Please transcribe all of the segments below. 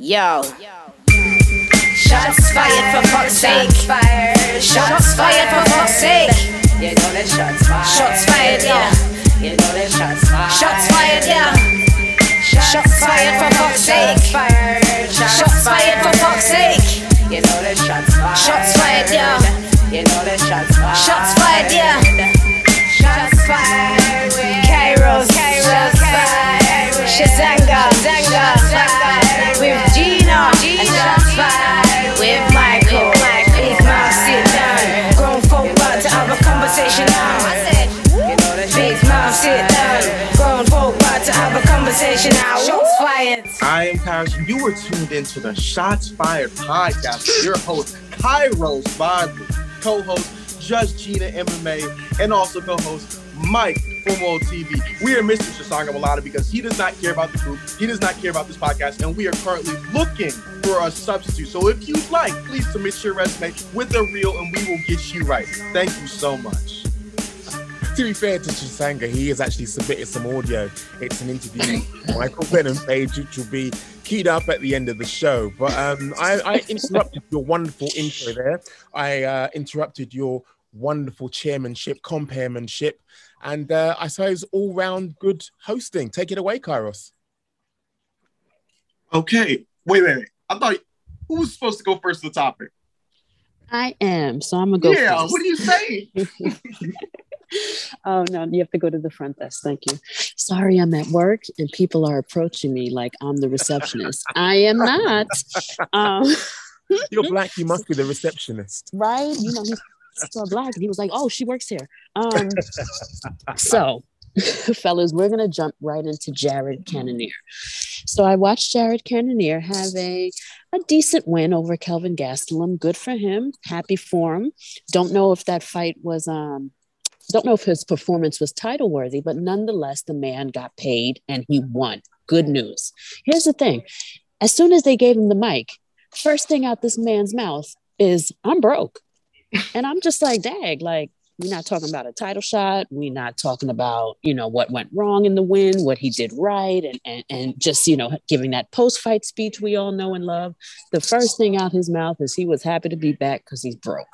Yo. Shots fired for fuck's sake. Shots fired for fuck's sake. You know that shots fired. Shots fired, yeah. You know that shots fired. Shots fired, yeah. Shots fired for fuck's sake. Shots fired for fuck's sake. You know that shots fired. Shots fired, yeah. You know that shots fired. Shots fired, yeah. You were tuned into the Shots Fired podcast with your host, Kairos Bodley, co-host Judge Gina MMA, and also co-host Mike from World TV. We are Mr. Chisanga Malata because he does not care about the group, he does not care about this podcast, and we are currently looking for a substitute. So if you'd like, please submit your resume with a reel and we will get you right. Thank you so much. To be fair to Chisanga, he has actually submitted some audio. It's an interview with Michael Venom page, which will be keyed up at the end of the show. But um, I, I interrupted your wonderful intro there. I uh, interrupted your wonderful chairmanship, companionship, and uh, I suppose all round good hosting. Take it away, Kairos. Okay, wait, wait, wait. I thought who was supposed to go first to the topic? I am. So I'm gonna go. yeah, first. what are you saying? oh no, you have to go to the front desk. Thank you. Sorry, I'm at work and people are approaching me like I'm the receptionist. I am not. Um, You're black, you must be the receptionist. right? You know, he's so black, and he was like, "Oh, she works here." Um, so, fellas, we're gonna jump right into Jared Cannonier. So I watched Jared Cannonier have a a decent win over Kelvin Gastelum. Good for him. Happy for him. Don't know if that fight was um. Don't know if his performance was title worthy, but nonetheless, the man got paid and he won. Good news. Here's the thing: as soon as they gave him the mic, first thing out this man's mouth is, "I'm broke." And I'm just like, dag, like, we're not talking about a title shot. We're not talking about, you know, what went wrong in the win, what he did right, and and, and just, you know, giving that post-fight speech we all know and love. The first thing out his mouth is he was happy to be back because he's broke.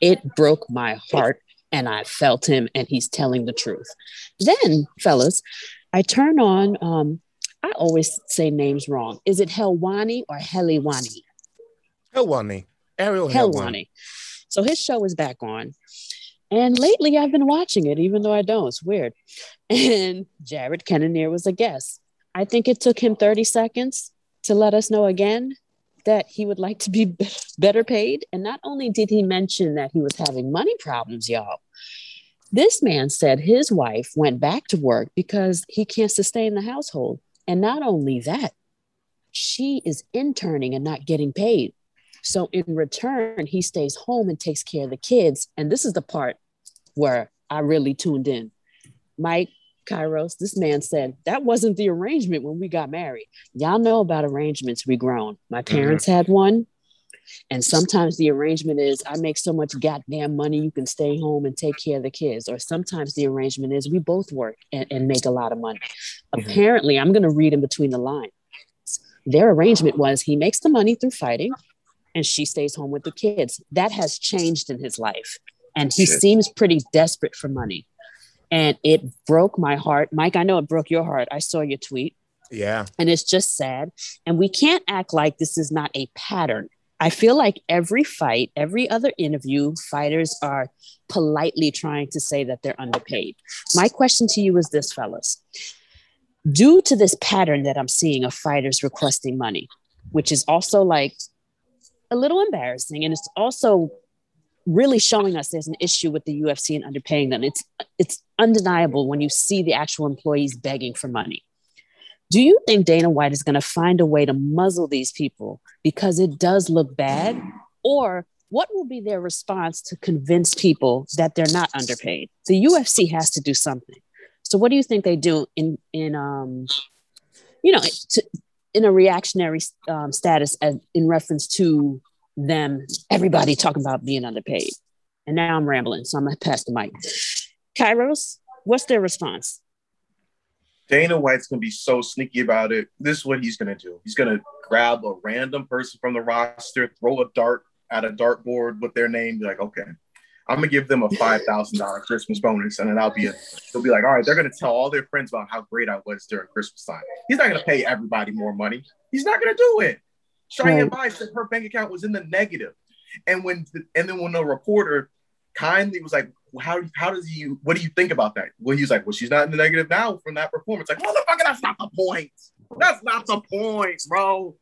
It broke my heart and I felt him and he's telling the truth. Then, fellas, I turn on um, I always say names wrong. Is it Helwani or Heliwani? Helwani. Ariel Helwani. Helwani. So his show is back on. And lately I've been watching it, even though I don't. It's weird. And Jared Cannonier was a guest. I think it took him 30 seconds to let us know again that he would like to be better paid. And not only did he mention that he was having money problems, y'all, this man said his wife went back to work because he can't sustain the household. And not only that, she is interning and not getting paid. So in return, he stays home and takes care of the kids. And this is the part where I really tuned in. Mike Kairos, this man said that wasn't the arrangement when we got married. Y'all know about arrangements we grown. My mm-hmm. parents had one. And sometimes the arrangement is I make so much goddamn money, you can stay home and take care of the kids. Or sometimes the arrangement is we both work and, and make a lot of money. Mm-hmm. Apparently, I'm going to read in between the lines. Their arrangement was he makes the money through fighting and she stays home with the kids. That has changed in his life. And he Shit. seems pretty desperate for money. And it broke my heart. Mike, I know it broke your heart. I saw your tweet Yeah. and it's just sad. And we can't act like this is not a pattern. I feel like every fight, every other interview, fighters are politely trying to say that they're underpaid. My question to you is this, fellas. Due to this pattern that I'm seeing of fighters requesting money, which is also like a little embarrassing, and it's also really showing us there's an issue with the UFC and underpaying them. It's it's undeniable when you see the actual employees begging for money. Do you think Dana White is going to find a way to muzzle these people because it does look bad? Or what will be their response to convince people that they're not underpaid? The UFC has to do something. So what do you think they do in in um you know to, in a reactionary um, status as, in reference to them everybody talking about being underpaid? And now I'm rambling, so I'm gonna pass the mic. Kairos, what's their response? Dana White's gonna be so sneaky about it. This is what he's gonna do. He's gonna grab a random person from the roster, throw a dart at a dartboard with their name, be like, okay, I'm gonna give them a five thousand dollar Christmas bonus, and then I'll be a, they'll be like, all right, they're gonna tell all their friends about how great I was during Christmas time. He's not gonna pay everybody more money. He's not gonna do it. Cheyanne Buys said her bank account was in the negative, and when and then when the reporter kindly was like, how how does he what do you think about that? Well, he's like, well, she's not in the negative now from that performance. Like, motherfucker, that's not the point. That's not the point, bro.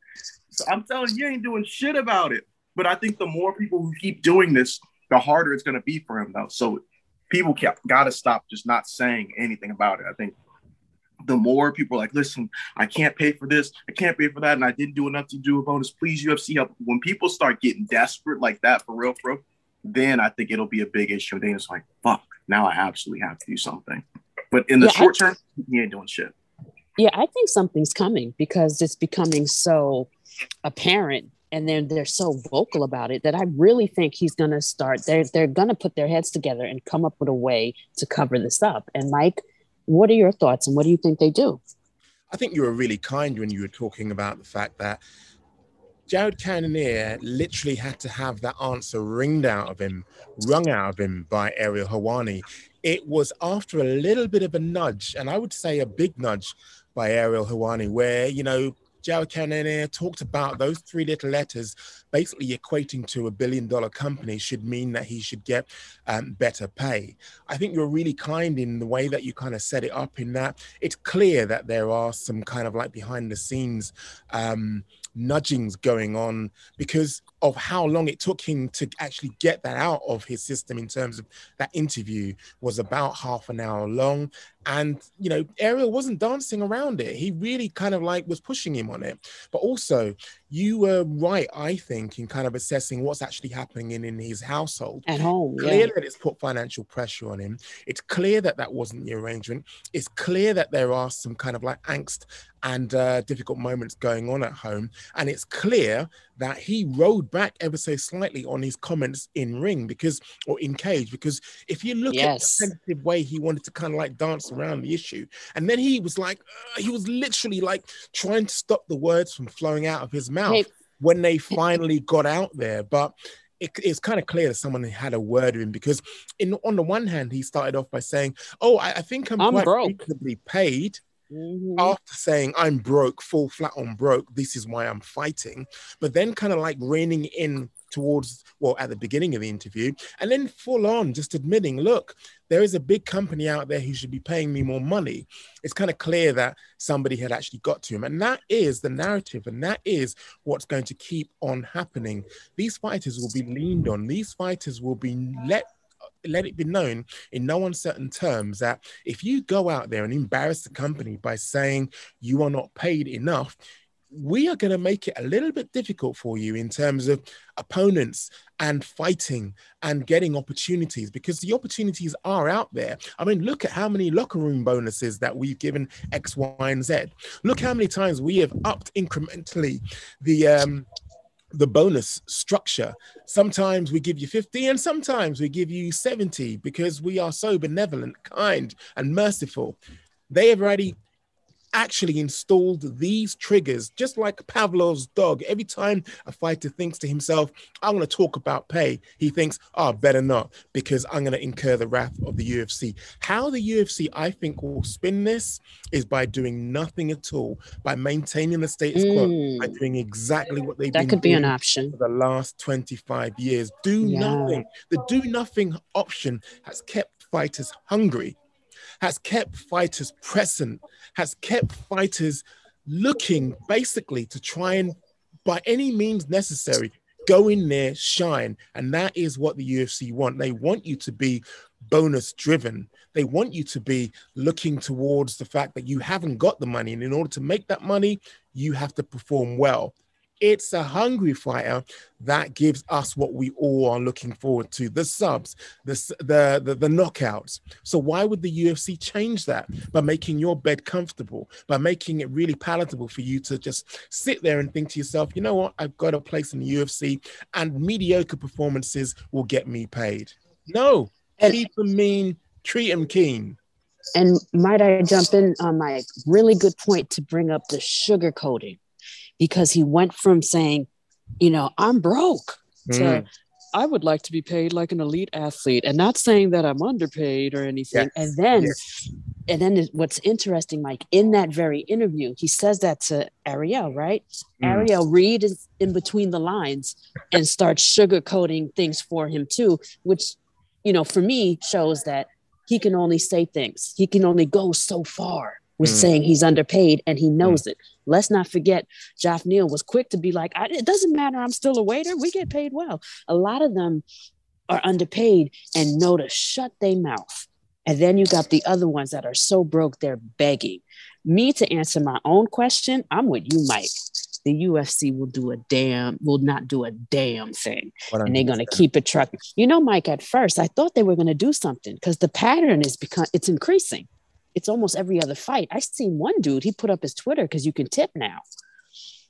So I'm telling you, you ain't doing shit about it. But I think the more people who keep doing this, the harder it's to be for him, though. So people kept got to stop just not saying anything about it. I think the more people are like, listen, I can't pay for this, I can't pay for that, and I didn't do enough to do a bonus. Please, UFC help. When people start getting desperate like that for real, for real, then I think it'll be a big issue. Then it's like, fuck, now I absolutely have to do something. But in the Yeah, short I- term, he ain't doing shit. Yeah, I think something's coming because it's becoming so apparent and then they're so vocal about it that I really think he's going to start they're they're going to put their heads together and come up with a way to cover this up. And Mike, what are your thoughts and what do you think they do? I think you were really kind when you were talking about the fact that Jared Cannonier literally had to have that answer ringed out of him, wrung out of him by Ariel Helwani. It was after a little bit of a nudge, and I would say a big nudge by Ariel Helwani, where, you know, Jared Cannonier talked about those three little letters basically equating to a billion dollar company should mean that he should get um, better pay. I think you're really kind in the way that you kind of set it up in that it's clear that there are some kind of like behind the scenes um, nudgings going on because of how long it took him to actually get that out of his system in terms of that interview was about half an hour long and you know ariel wasn't dancing around it he really kind of like was pushing him on it but also you were right i think in kind of assessing what's actually happening in, in his household At home, clear yeah. that it's put financial pressure on him. It's clear that that wasn't the arrangement. It's clear that there are some kind of like angst and uh, difficult moments going on at home. And it's clear that he rode back ever so slightly on his comments in ring because, or in cage, because if you look Yes. at the sensitive way he wanted to kind of like dance around the issue, and then he was like, uh, he was literally like trying to stop the words from flowing out of his mouth Hey. when they finally got out there. But it, it's kind of clear that someone had a word with him because in on the one hand he started off by saying oh i, I think i'm, I'm quite broke." reasonably paid Mhm. after saying i'm broke full flat on broke this is why i'm fighting but then kind of like reining in towards well at the beginning of the interview and then full on just admitting look there is a big company out there who should be paying me more money. It's kind of clear that somebody had actually got to him and that is the narrative and that is what's going to keep on happening. These fighters will be leaned on. These fighters will be let let it be known in no uncertain terms that if you go out there and embarrass the company by saying you are not paid enough we are going to make it a little bit difficult for you in terms of opponents and fighting and getting opportunities because the opportunities are out there. I mean, look at how many locker room bonuses that we've given X, Y, and Z. Look how many times we have upped incrementally the um, the bonus structure. Sometimes we give you 50 and sometimes we give you 70 because we are so benevolent, kind, and merciful. They have already actually installed these triggers, just like Pavlov's dog. Every time a fighter thinks to himself, I'm going to talk about pay, he thinks, oh, better not, because I'm going to incur the wrath of the UFC. How the UFC, I think, will spin this is by doing nothing at all, by maintaining the status quo, by Mm. doing exactly what they've That been could be doing an option. for the last 25 years. Do Yeah. nothing. The do nothing option has kept fighters hungry, has kept fighters present, has kept fighters looking basically to try and, by any means necessary, go in there, shine. And that is what the UFC want. They want you to be bonus driven. They want you to be looking towards the fact that you haven't got the money. And in order to make that money, you have to perform well. It's a hungry fighter that gives us what we all are looking forward to the subs, the, the, the, the knockouts. So, why would the UFC change that? By making your bed comfortable, by making it really palatable for you to just sit there and think to yourself, you know what, I've got a place in the UFC and mediocre performances will get me paid. No, And- keep them mean, treat them keen. And might I jump in on my really good point to bring up the sugar coating? Because he went from saying, you know, I'm broke to Mm. I would like to be paid like an elite athlete and not saying that I'm underpaid or anything. Yes, And then yes. and then what's interesting, Mike, in that very interview, he says that to Ariel, right? Mm. Ariel read in between the lines and starts sugarcoating things for him too, which, you know, for me shows that he can only say things. He can only go so far with Mm. saying he's underpaid and he knows it. Let's not forget, Geoff Neal was quick to be like, I, it doesn't matter. I'm still a waiter. We get paid well. A lot of them are underpaid and know to shut their mouth. And then you got the other ones that are so broke they're begging. Me to answer my own question, I'm with you, Mike. The UFC will do a damn, will not do a damn thing. And they're gonna keep it trucking. You know, Mike, at first I thought they were gonna do something because the pattern is become it's increasing. It's almost every other fight. I seen one dude, he put up his Twitter because you can tip now.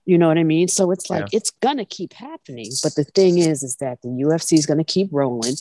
You know what I mean? So it's like it's gonna keep happening. But the thing is, is that the UFC is gonna keep rolling.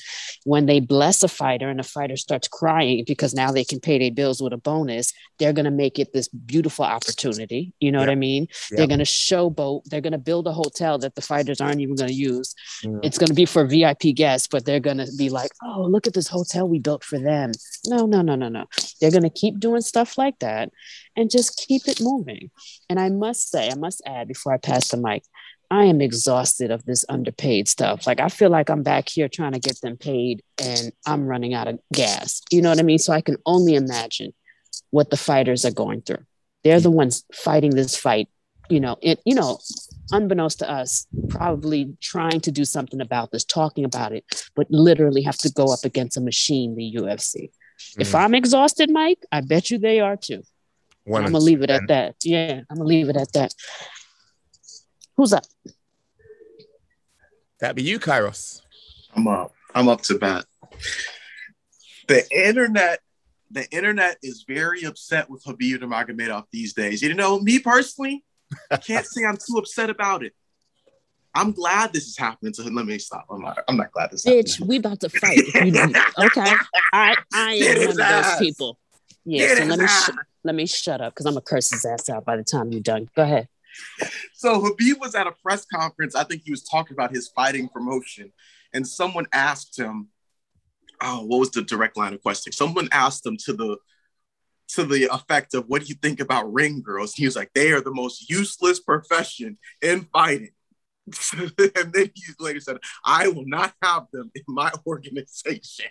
When they bless a fighter and the fighter starts crying because now they can pay their bills with a bonus, they're gonna make it this beautiful opportunity. You know what I mean? Yeah. They're gonna showboat. They're gonna build a hotel that the fighters aren't even gonna use. It's gonna be for VIP guests, but they're gonna be like, "Oh, look at this hotel we built for them." No, no, no, no, no. They're gonna keep doing stuff like that and just keep it moving. And I must say, I must add before I pass the mic, I am exhausted of this underpaid stuff. Like I feel like I'm back here trying to get them paid and I'm running out of gas. You know what I mean? So I can only imagine what the fighters are going through. They're the ones fighting this fight, you know, it, you know, unbeknownst to us, probably trying to do something about this, talking about it, but literally have to go up against a machine, the UFC. If Mm. I'm exhausted, Mike, I bet you they are too. One I'm gonna leave it at that. Yeah, I'm gonna leave it at that. Who's up? That'd be you, Kairos. I'm up. I'm up to bat. The internet, the internet is very upset with Habib Nurmagomedov these days. You know, me personally, I can't say I'm too upset about it. I'm glad this is happening to him. Let me stop. I'm not. I'm not glad this is Bitch, we about to fight. Okay, I I am one of those people. Yeah, Get so let me sh- let me shut up because I'm gonna curse his ass out by the time you're done. Go ahead. So Habib was at a press conference. I think he was talking about his fighting promotion, and someone asked him, "Oh, what was the direct line of questioning?" Someone asked him to the to the effect of, "What do you think about ring girls?" He was like, "They are the most useless profession in fighting." and then he later said, "I will not have them in my organization."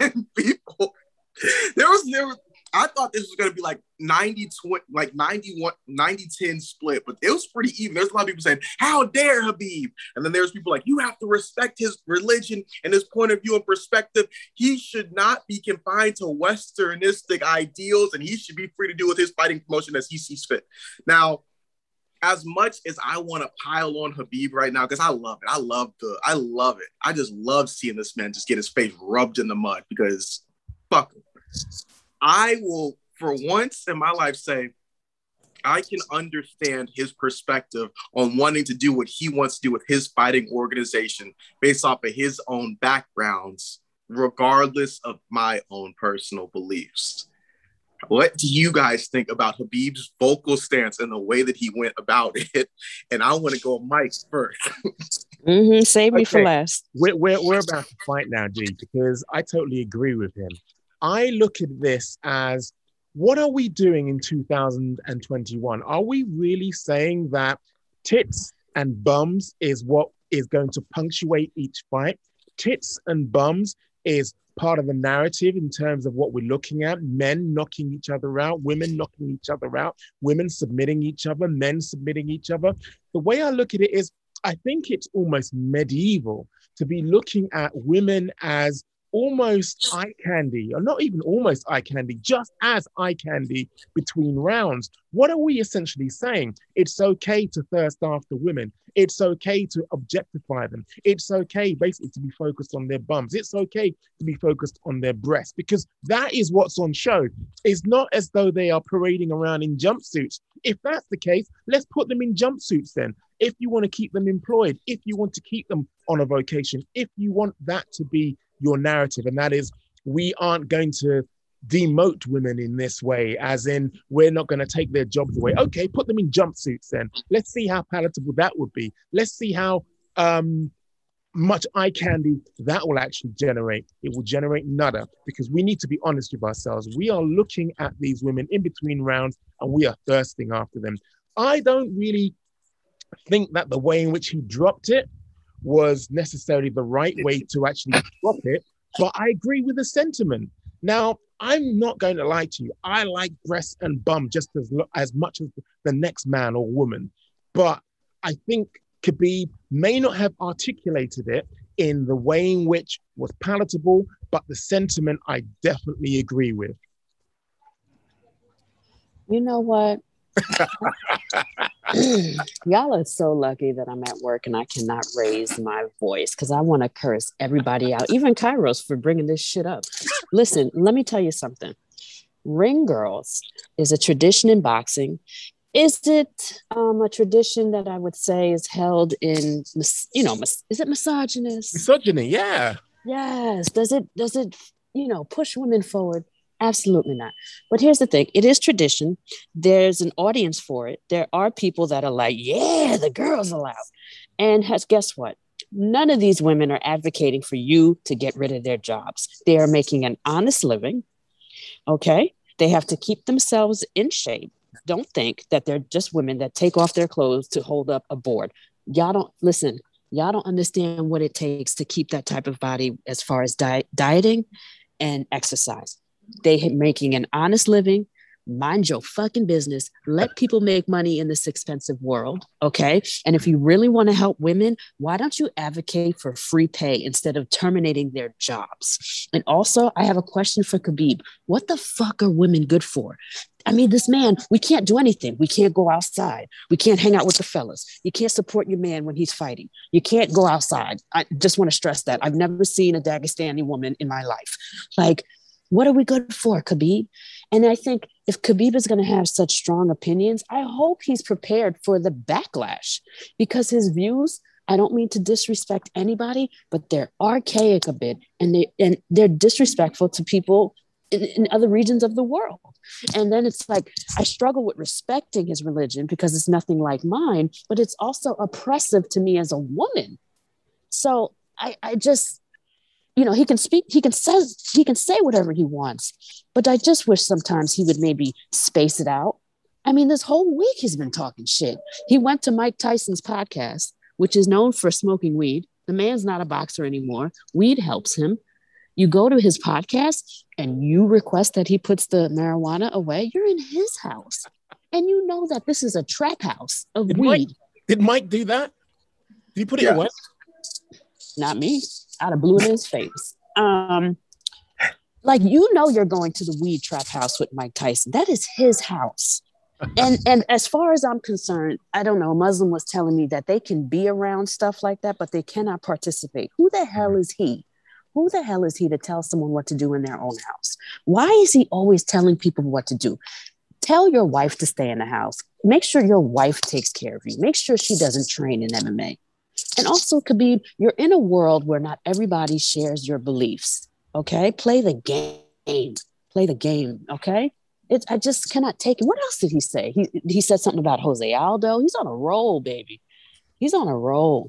and people, there was never. I thought this was to be like 90 20, like 91 90 10 split, but it was pretty even. There's a lot of people saying, How dare Habib? And then there's people like, You have to respect his religion and his point of view and perspective. He should not be confined to Westernistic ideals and he should be free to do with his fighting promotion as he sees fit. Now, as much as I want to pile on Habib right now, because I love it. I love the, I love it. I just love seeing this man just get his face rubbed in the mud because fuck him. I will, for once in my life, say I can understand his perspective on wanting to do what he wants to do with his fighting organization based off of his own backgrounds, regardless of my own personal beliefs. What do you guys think about Habib's vocal stance and the way that he went about it? And I want to go Mike first. Mm-hmm. Save me for last. We're, we're, we're about to fight now, G, because I totally agree with him. I look at this as what are we doing in 2021? Are we really saying that tits and bums is what is going to punctuate each fight? Tits and bums is part of the narrative in terms of what we're looking at men knocking each other out, women knocking each other out, women submitting each other, men submitting each other. The way I look at it is I think it's almost medieval to be looking at women as almost eye candy, or not even almost eye candy, just as eye candy between rounds. What are we essentially saying? It's okay to thirst after women. It's okay to objectify them. It's okay basically to be focused on their bums. It's okay to be focused on their breasts because that is what's on show. It's not as though they are parading around in jumpsuits. If that's the case, let's put them in jumpsuits then. If you want to keep them employed, if you want to keep them on a vocation, if you want that to be your narrative, and that is we aren't going to demote women in this way, as in we're not going to take their jobs away. Okay, put them in jumpsuits then. Let's see how palatable that would be. Let's see how um, much eye candy that will actually generate. It will generate nada because we need to be honest with ourselves. We are looking at these women in between rounds and we are thirsting after them. I don't really think that the way in which he dropped it was necessarily the right way to actually drop it, but I agree with the sentiment. Now, I'm not going to lie to you. I like breast and bum just as as much as the next man or woman, but I think Khabib may not have articulated it in the way in which was palatable, but the sentiment I definitely agree with. You know what? Y'all are so lucky that I'm at work and I cannot raise my voice because I want to curse everybody out, even Kairos for bringing this shit up. Listen, let me tell you something. Ring girls is a tradition in boxing. Is it um, a tradition that I would say is held in, you know, is it misogynist? Misogyny, yeah. Yes. Does it, does it, you know, push women forward? Absolutely not. But here's the thing it is tradition. There's an audience for it. There are people that are like, yeah, the girls allowed. And has, guess what? None of these women are advocating for you to get rid of their jobs. They are making an honest living. Okay. They have to keep themselves in shape. Don't think that they're just women that take off their clothes to hold up a board. Y'all don't listen. Y'all don't understand what it takes to keep that type of body as far as diet, dieting and exercise they making an honest living mind your fucking business let people make money in this expensive world okay and if you really want to help women why don't you advocate for free pay instead of terminating their jobs and also i have a question for khabib what the fuck are women good for I mean, this man, we can't do anything. We can't go outside. We can't hang out with the fellas. You can't support your man when he's fighting. You can't go outside. I just want to stress that. I've never seen a Dagestani woman in my life. Like, what are we good for, Khabib? And I think if Khabib is going to have such strong opinions, I hope he's prepared for the backlash because his views, I don't mean to disrespect anybody, but they're archaic a bit and they and they're disrespectful to people in, in other regions of the world. And then it's like I struggle with respecting his religion because it's nothing like mine, but it's also oppressive to me as a woman. So I, I just you know he can speak he can says he can say whatever he wants but i just wish sometimes he would maybe space it out. I mean this whole week he's been talking shit. He went to mike tyson's podcast which is known for smoking weed. The man's not a boxer anymore. Weed helps him. You go to his podcast and you request that he puts the marijuana away you're in his house. And you know that this is a trap house of did weed. mike, did mike do that? Did he put it Yes. away? Not me. I'd have blew it in his face. Um, like you know, you're going to the weed trap house with Mike Tyson. That is his house. And and as far as I'm concerned, I don't know. A Muslim was telling me that they can be around stuff like that, but they cannot participate. Who the hell is he? Who the hell is he to tell someone what to do in their own house? Why is he always telling people what to do? Tell your wife to stay in the house. Make sure your wife takes care of you. Make sure she doesn't train in MMA. And also, Khabib, you're in a world where not everybody shares your beliefs. Okay, play the game. Play the game. Okay. It's, I just cannot take it. What else did he say? He, he said something about Jose Aldo. He's on a roll, baby. He's on a roll.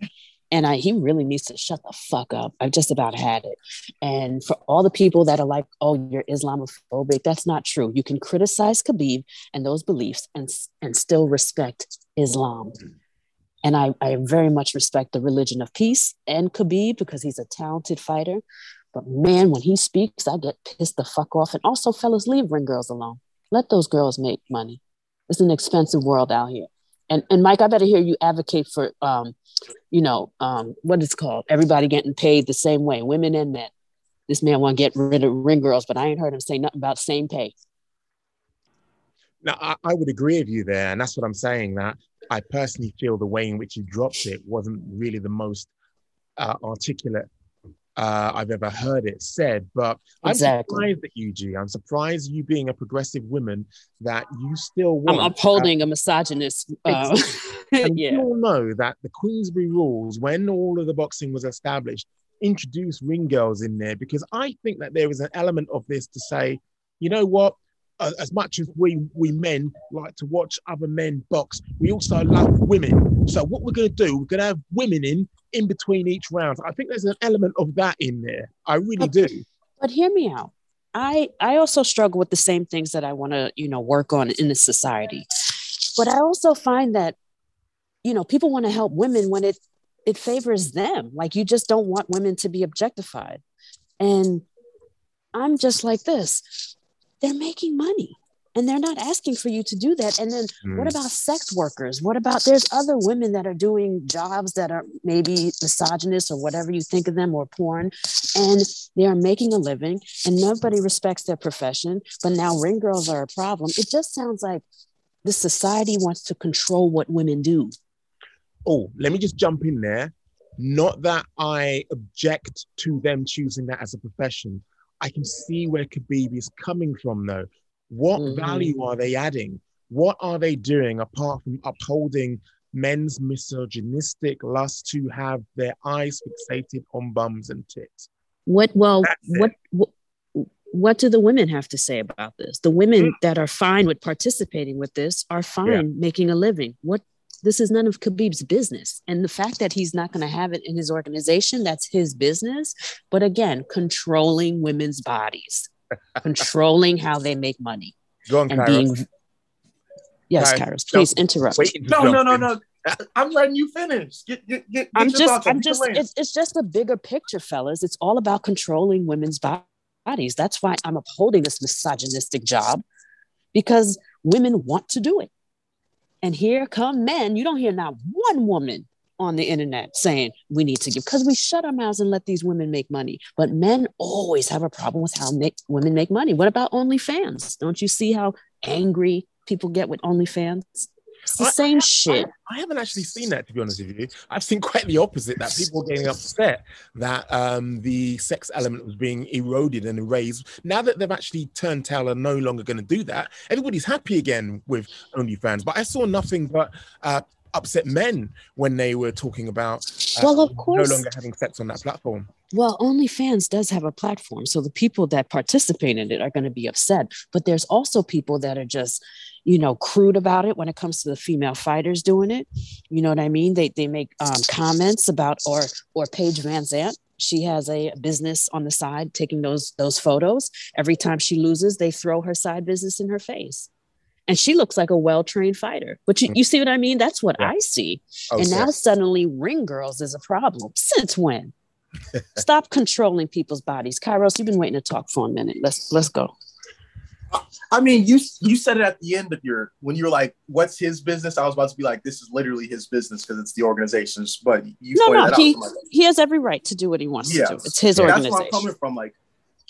And I, he really needs to shut the fuck up. I've just about had it. And for all the people that are like, oh, you're Islamophobic, that's not true. You can criticize Khabib and those beliefs and, and still respect Islam. And I, I very much respect the religion of peace and Khabib because he's a talented fighter. But man, when he speaks, I get pissed the fuck off. And also, fellas, leave ring girls alone. Let those girls make money. It's an expensive world out here. And and Mike, I better hear you advocate for um, you know, um, what it's called, everybody getting paid the same way, women and men. This man want to get rid of ring girls, but I ain't heard him say nothing about same pay. Now, I, I would agree with you there, and that's what I'm saying. That I personally feel the way in which he dropped it wasn't really the most uh, articulate uh, I've ever heard it said. But I'm surprised at you, G. I'm surprised you being a progressive woman that you still I'm want. upholding a misogynist. Uh, And yeah. we all know that the Queensberry rules, when all of the boxing was established, introduced ring girls in there because I think that there is an element of this to say, you know what? Uh, as much as we we men like to watch other men box, we also love women. So what we're going to do, we're going to have women in in between each round. I think there's an element of that in there. I really do. But hear me out. I I also struggle with the same things that I want to, you know, work on in the society. But I also find that you know, people want to help women when it it favors them. Like you just don't want women to be objectified. And I'm just like this. They're making money and they're not asking for you to do that. And then what Mm. about sex workers? What about there's other women that are doing jobs that are maybe misogynist or whatever you think of them or porn, and they are making a living and nobody respects their profession. But now ring girls are a problem. It just sounds like the society wants to control what women do. oh, let me just jump in there. Not that I object to them choosing that as a profession. I can see where Khabib is coming from, though. What Mhm. value are they adding? What are they doing apart from upholding men's misogynistic lust to have their eyes fixated on bums and tits? What well, what, what what do the women have to say about this? The women Mm. that are fine with participating with this are fine making a living. What this is none of Khabib's business. And the fact that he's not going to have it in his organization, that's his business. But again, controlling women's bodies, controlling how they make money Go on, and Kyra. being Yes, Kairos, Kairos, please interrupt. me. No, no, no, no. I'm letting you finish. Get, get, get, get I'm just. I'm just, it's, it's just a bigger picture, fellas. It's all about controlling women's bodies. That's why I'm upholding this misogynistic job because women want to do it. And here come men. You don't hear not one woman on the internet saying we need to give because we shut our mouths and let these women make money. But men always have a problem with how make, women make money. What about OnlyFans? Don't you see how angry people get with OnlyFans? It's the I- same shit. I haven't actually seen that, to be honest with you. I've seen quite the opposite that people were getting upset that um, the sex element was being eroded and erased. Now that they've actually turned tail and no longer going to do that, everybody's happy again with OnlyFans. But I saw nothing but uh, upset men when they were talking about uh, Well, of course. no longer having sex on that platform. Well, OnlyFans does have a platform. So the people that participate in it are going to be upset. But there's also people that are just, you know, crude about it when it comes to the female fighters doing it. You know what I mean? They they make um, comments about or or Paige VanZant. She has a business on the side taking those those photos. Every time she loses, they throw her side business in her face. And she looks like a well-trained fighter. But you, you see what I mean? That's what Yeah. I see. Oh, and yeah. now suddenly ring girls is a problem. Since when? Stop controlling people's bodies. Kairos, you've been waiting to talk for a minute. Let's let's go. I mean, you you said it at the end of your when you were like, "What's his business?" I was about to be like, "This is literally his business because it's the organization's." But you No, no, that out. he I'm like, he has every right to do what he wants Yeah. to do. It's his Yeah. that's where I'm coming from. Like,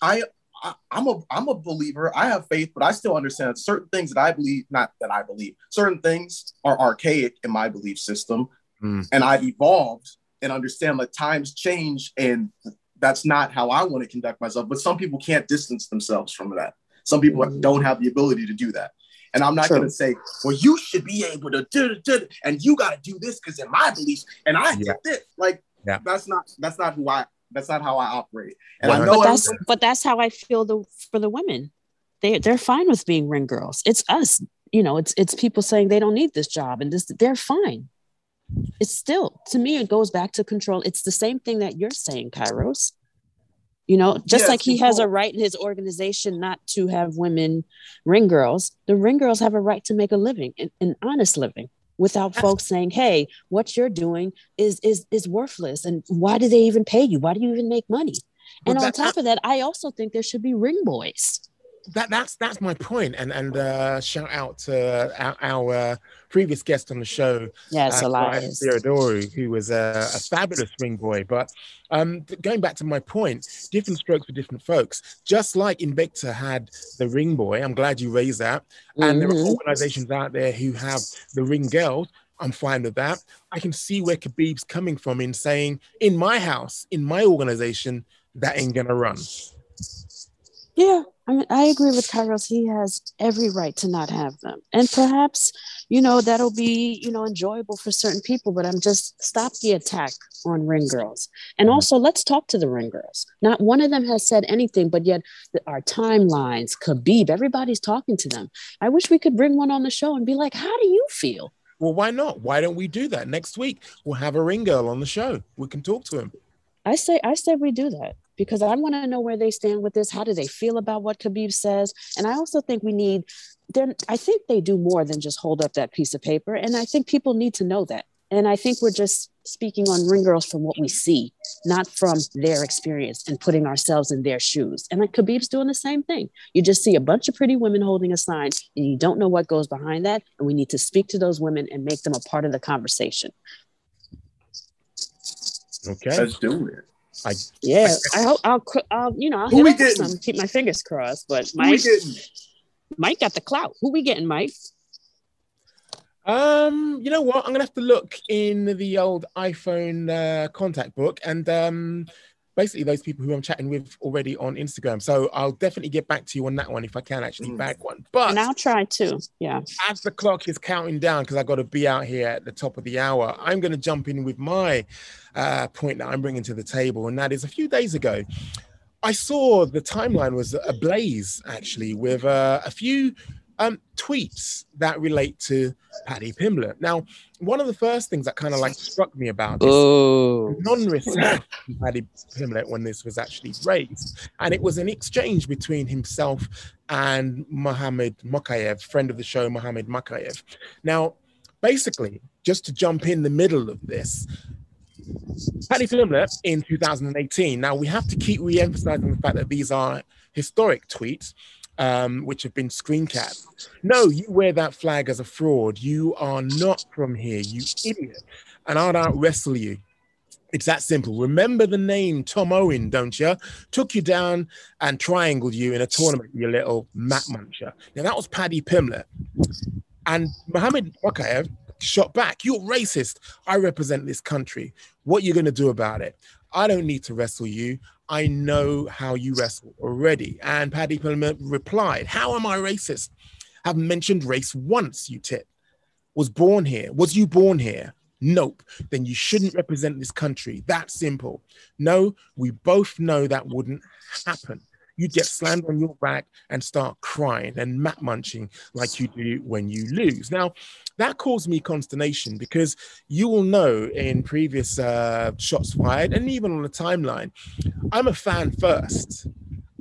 I, I I'm a I'm a believer. I have faith, but I still understand certain things that I believe. Not that I believe. Certain things are archaic in my belief system, Mm. and I've evolved and understand that times change, and that's not how I want to conduct myself. But some people can't distance themselves from that. Some people Mm. don't have the ability to do that. And I'm not True. going to say, well, you should be able to do do- and you got to do this because in my beliefs, and I Yeah. did this. Like, Yeah. that's not that's not who I that's not how I operate. And Well, I know but that's but that's how I feel the for the women. They they're fine with being ring girls. It's us, you know. It's it's people saying they don't need this job and this. They're fine. It's still to me. It goes back to control. It's the same thing that you're saying, Kairos. You know, just Yes, like he has a right in his organization not to have women ring girls, the ring girls have a right to make a living, an, an honest living, without folks saying, "Hey, what you're doing is is is worthless," and why do they even pay you? Why do you even make money? And on top of that, I also think there should be ring boys. That that's that's my point and and uh shout out to our, our uh, previous guest on the show Yes, uh. Theodori, who was a, a fabulous ring boy but um going back to my point different strokes for different folks just like invicta had the ring boy i'm glad you raised that and there are Mhm. organizations out there who have the ring girls i'm fine with that i can see where khabib's coming from in saying in my house in my organization that ain't gonna run Yeah, I, mean, I agree with Kairos. He has every right to not have them. And perhaps, you know, that'll be, you know, enjoyable for certain people, but I'm just stop the attack on ring girls. And Mm-hmm. also let's talk to the ring girls. Not one of them has said anything, but yet the, our timelines, Khabib, everybody's talking to them. I wish we could bring one on the show and be like, how do you feel? Well, why not? Why don't we do that next week? We'll have a ring girl on the show. We can talk to him. I say, I say we do that because I want to know where they stand with this. How do they feel about what Khabib says? And I also think we need. Then I think they do more than just hold up that piece of paper, and I think people need to know that. And I think we're just speaking on ring girls from what we see, not from their experience and putting ourselves in their shoes. And like Khabib's doing the same thing. You just see a bunch of pretty women holding a sign, and you don't know what goes behind that. And we need to speak to those women and make them a part of the conversation. Okay. Let's do it. Yeah, I hope I'll, I'll you know, I'll hit we up some, keep my fingers crossed. But Mike. Mike got the clout. Who we getting, Mike? Um, you know what? I'm gonna have to look in the old iPhone uh, contact book and um, basically those people who I'm chatting with already on Instagram. So I'll definitely get back to you on that one if I can actually Mm. bag one. But And I'll try to. Yeah. as the clock is counting down because I got to be out here at the top of the hour, I'm going to jump in with my uh, point that I'm bringing to the table, and that is a few days ago. I saw the timeline was ablaze actually with uh, a few um, tweets that relate to Paddy Pimblett. Now, one of the first things that kind of like struck me about this Oh. non-respect Paddy Pimblett when this was actually raised, and it was an exchange between himself and Mohammed Mokaev, friend of the show, Mohammed Mokaev. Now, basically, just to jump in the middle of this, Paddy Pimblett in 2018. Now we have to keep re-emphasizing the fact that these are historic tweets. Um, which have been screen capped. No, you wear that flag as a fraud. You are not from here, you idiot. And I'll out wrestle you. It's that simple. Remember the name Tom Owen, don't you? Took you down and triangled you in a tournament, you little mat muncher. Now that was Paddy Pimblett. And Mohammed Mokaev shot back. You're racist. I represent this country. What you gonna do about it? I don't need to wrestle you. I know how you wrestle already. And Paddy Pimblett replied, How am I racist? Haven't mentioned race once, you tit. Was born here. Was you born here? Nope. Then you shouldn't represent this country. That simple. No, we both know that wouldn't happen. You'd get slammed on your back and start crying and mat munching like you do when you lose. Now, that caused me consternation because you will know in previous uh, shots fired and even on the timeline, I'm a fan first.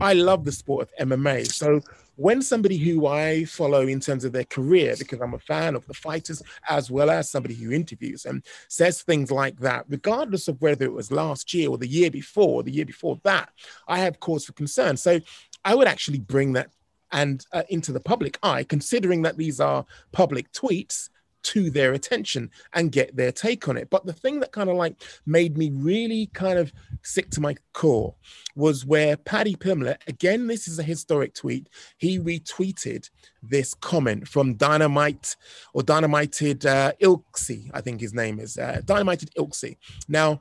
I love the sport of MMA. So when somebody who I follow in terms of their career, because I'm a fan of the fighters as well as somebody who interviews them, says things like that, regardless of whether it was last year or the year before, or the year before that, I have cause for concern. So I would actually bring that and uh, into the public eye, considering that these are public tweets to their attention and get their take on it. But the thing that kind of like made me really kind of sick to my core was where Paddy Pimblett, again, this is a historic tweet, he retweeted this comment from Dynamite or Dynamited uh, Ilksy, I think his name is, uh, Dynamited Ilksy. Now,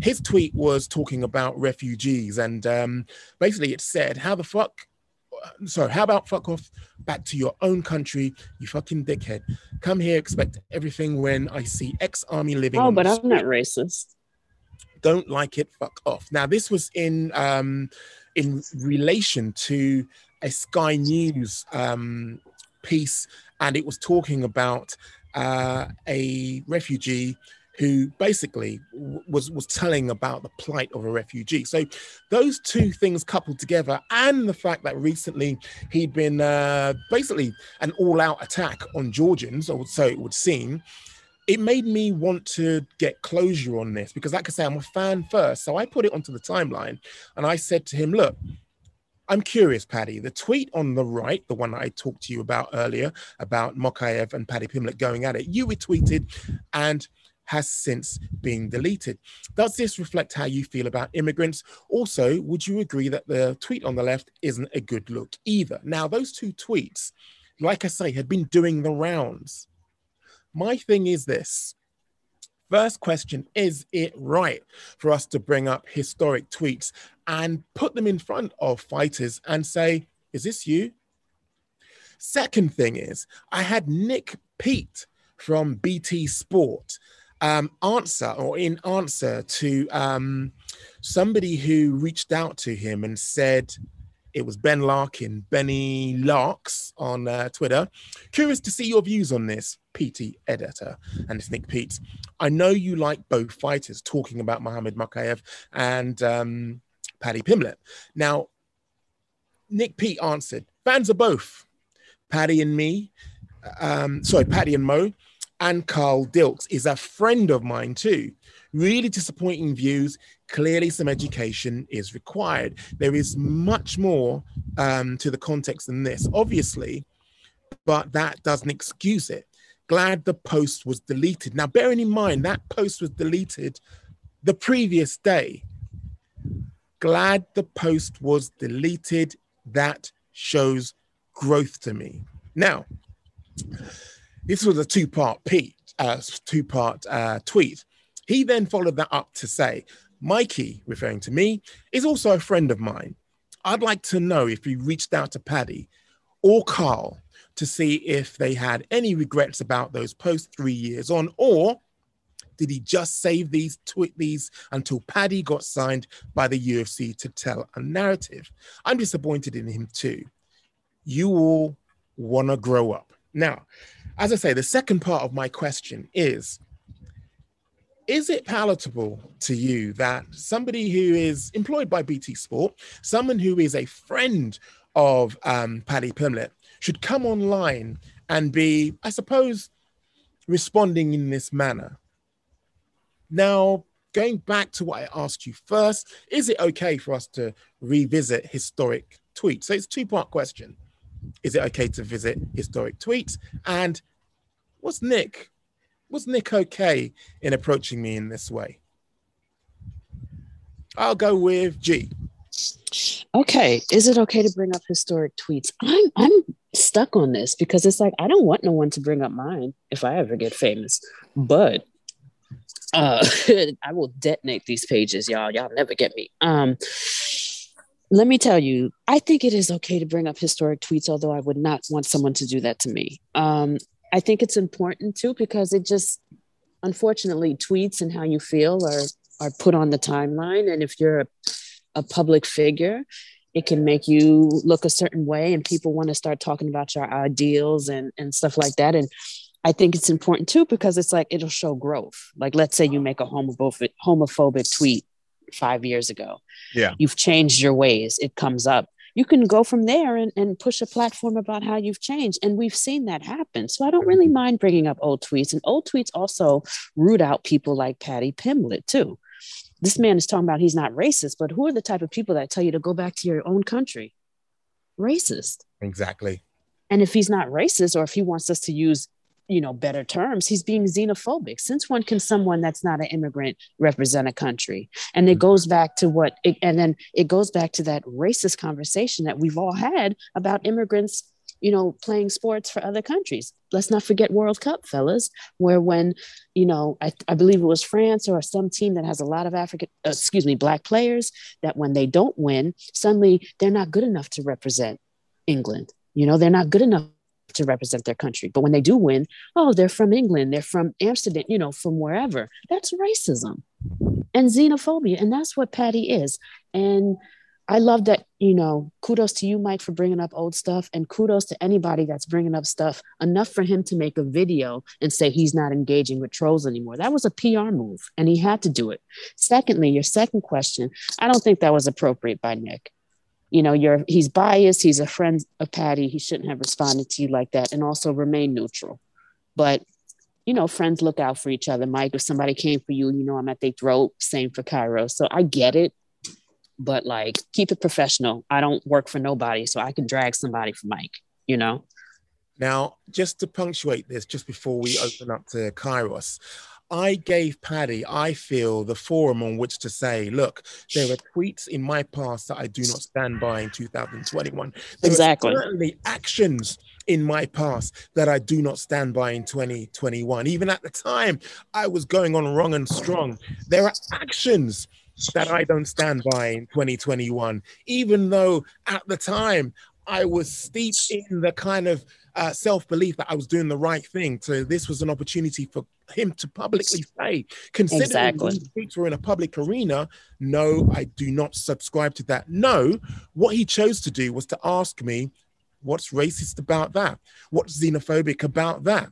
his tweet was talking about refugees and um, basically it said, how the fuck sorry, how about fuck off back to your own country, you fucking dickhead. Come here, expect everything when I see ex army living. Oh, but I'm not racist. don't like it, fuck off. Now, this was in um, in relation to a Sky News um, piece, and it was talking about uh, a refugee who basically was was telling about the plight of a refugee. So those two things coupled together, and the fact that recently he'd been uh, basically an all-out attack on Georgians, or so it would seem it made me want to get closure on this because, like I say, I'm a fan first. So I put it onto the timeline and I said to him, Look, I'm curious, Paddy. The tweet on the right, the one I talked to you about earlier, about Mokaev and Paddy Pimblett going at it, you retweeted and has since been deleted. Does this reflect how you feel about immigrants? Also, would you agree that the tweet on the left isn't a good look either? Now, those two tweets, like I say, had been doing the rounds my thing is this first question is it right for us to bring up historic tweets and put them in front of fighters and say Is this you? Second thing is, I had Nick Peet from BT Sport um, answer or in answer to um, somebody who reached out to him and said, it was Ben Larkin, Benny Larks on uh, Twitter. Curious to see your views on this, PT editor, and Nick Peet. I know you like both fighters talking about Mohamed Mokaev and um, Paddy Pimblett. Now, Nick Peet answered, fans of both. Paddy and me, um, sorry, Paddy and Mo, and Carl Dilks is a friend of mine too. Really disappointing views. Clearly, some education is required. There is much more um, to the context than this, obviously, but that doesn't excuse it. Glad the post was deleted. Now, bearing in mind that post was deleted the previous day. Glad the post was deleted. That shows growth to me. Now, this was a two-part uh, two-part uh, tweet. He then followed that up to say, Mikey, referring to me, is also a friend of mine. I'd like to know if he reached out to Paddy or Carl to see if they had any regrets about those posts three years on, or did he just save these tweet these until Paddy got signed by the UFC to tell a narrative? I'm disappointed in him too you all want to grow up. Now, as I say, the second part of my question is Is it palatable to you that somebody who is employed by BT Sport, someone who is a friend of um, Paddy Pimblett, should come online and be, I suppose, responding in this manner? Now, going back to what I asked you first, is it okay for us to revisit historic tweets? So it's two part question. Is it okay to visit historic tweets? And was Nick, was Nick okay in approaching me in this way? I'll go with G. Okay, is it okay to bring up historic tweets? I'm I'm stuck on this because it's like I don't want no one to bring up mine if I ever get famous. But uh I will detonate these pages, y'all. Y'all never get me. Um let me tell you, I think it is okay to bring up historic tweets, although I would not want someone to do that to me. Um, I think it's important too because it just, unfortunately, tweets and how you feel are are put on the timeline, and if you're a, a public figure, it can make you look a certain way, and people want to start talking about your ideals and and stuff like that. And I think it's important too because it's like it'll show growth. Like, let's say you make a homophobic homophobic tweet five years ago. Yeah. You've changed your ways. It comes up. You can go from there and, and push a platform about how you've changed. And we've seen that happen. So I don't mm-hmm. really mind bringing up old tweets. And old tweets also root out people like Paddy Pimblett, too. This man is talking about he's not racist, but who are the type of people that tell you to go back to your own country? Racist. Exactly. And if he's not racist, or if he wants us to use you know better terms he's being xenophobic. Since when can someone that's not an immigrant represent a country? And it mm-hmm. goes back to what it, and then it goes back to that racist conversation that we've all had about immigrants you know playing sports for other countries. Let's not forget world cup fellas where when you know I, I believe it was france or some team that has a lot of african uh, excuse me black players that when they don't win suddenly they're not good enough to represent england. You know they're not good enough to represent their country. But when they do win, oh, they're from England, they're from Amsterdam, you know, from wherever. That's racism and xenophobia. And that's what Paddy is. And I love that, you know, kudos to you, Mike, for bringing up old stuff. And kudos to anybody that's bringing up stuff enough for him to make a video and say he's not engaging with trolls anymore. That was a PR move and he had to do it. Secondly, your second question, I don't think that was appropriate by Nick you know you're he's biased he's a friend of Paddy he shouldn't have responded to you like that and also remain neutral. But you know friends look out for each other. Mike if somebody came for you you know i'm at their throat same for cairo. So i get it but like keep it professional. I don't work for nobody so i can drag somebody for mike you know? Now just to punctuate this just before we open up to kairos I gave Paddy, I feel, the forum on which to say, look, there are tweets in my past that I do not stand by in 2021. There exactly. certainly actions in my past that I do not stand by in 2021. Even at the time I was going on wrong and strong, there are actions that I don't stand by in 2021, even though at the time I was steeped in the kind of uh, self belief that I was doing the right thing. So this was an opportunity for him to publicly say, considering Exactly. these tweets were in a public arena, no, I do not subscribe to that. No, what he chose to do was to ask me, what's racist about that? What's xenophobic about that?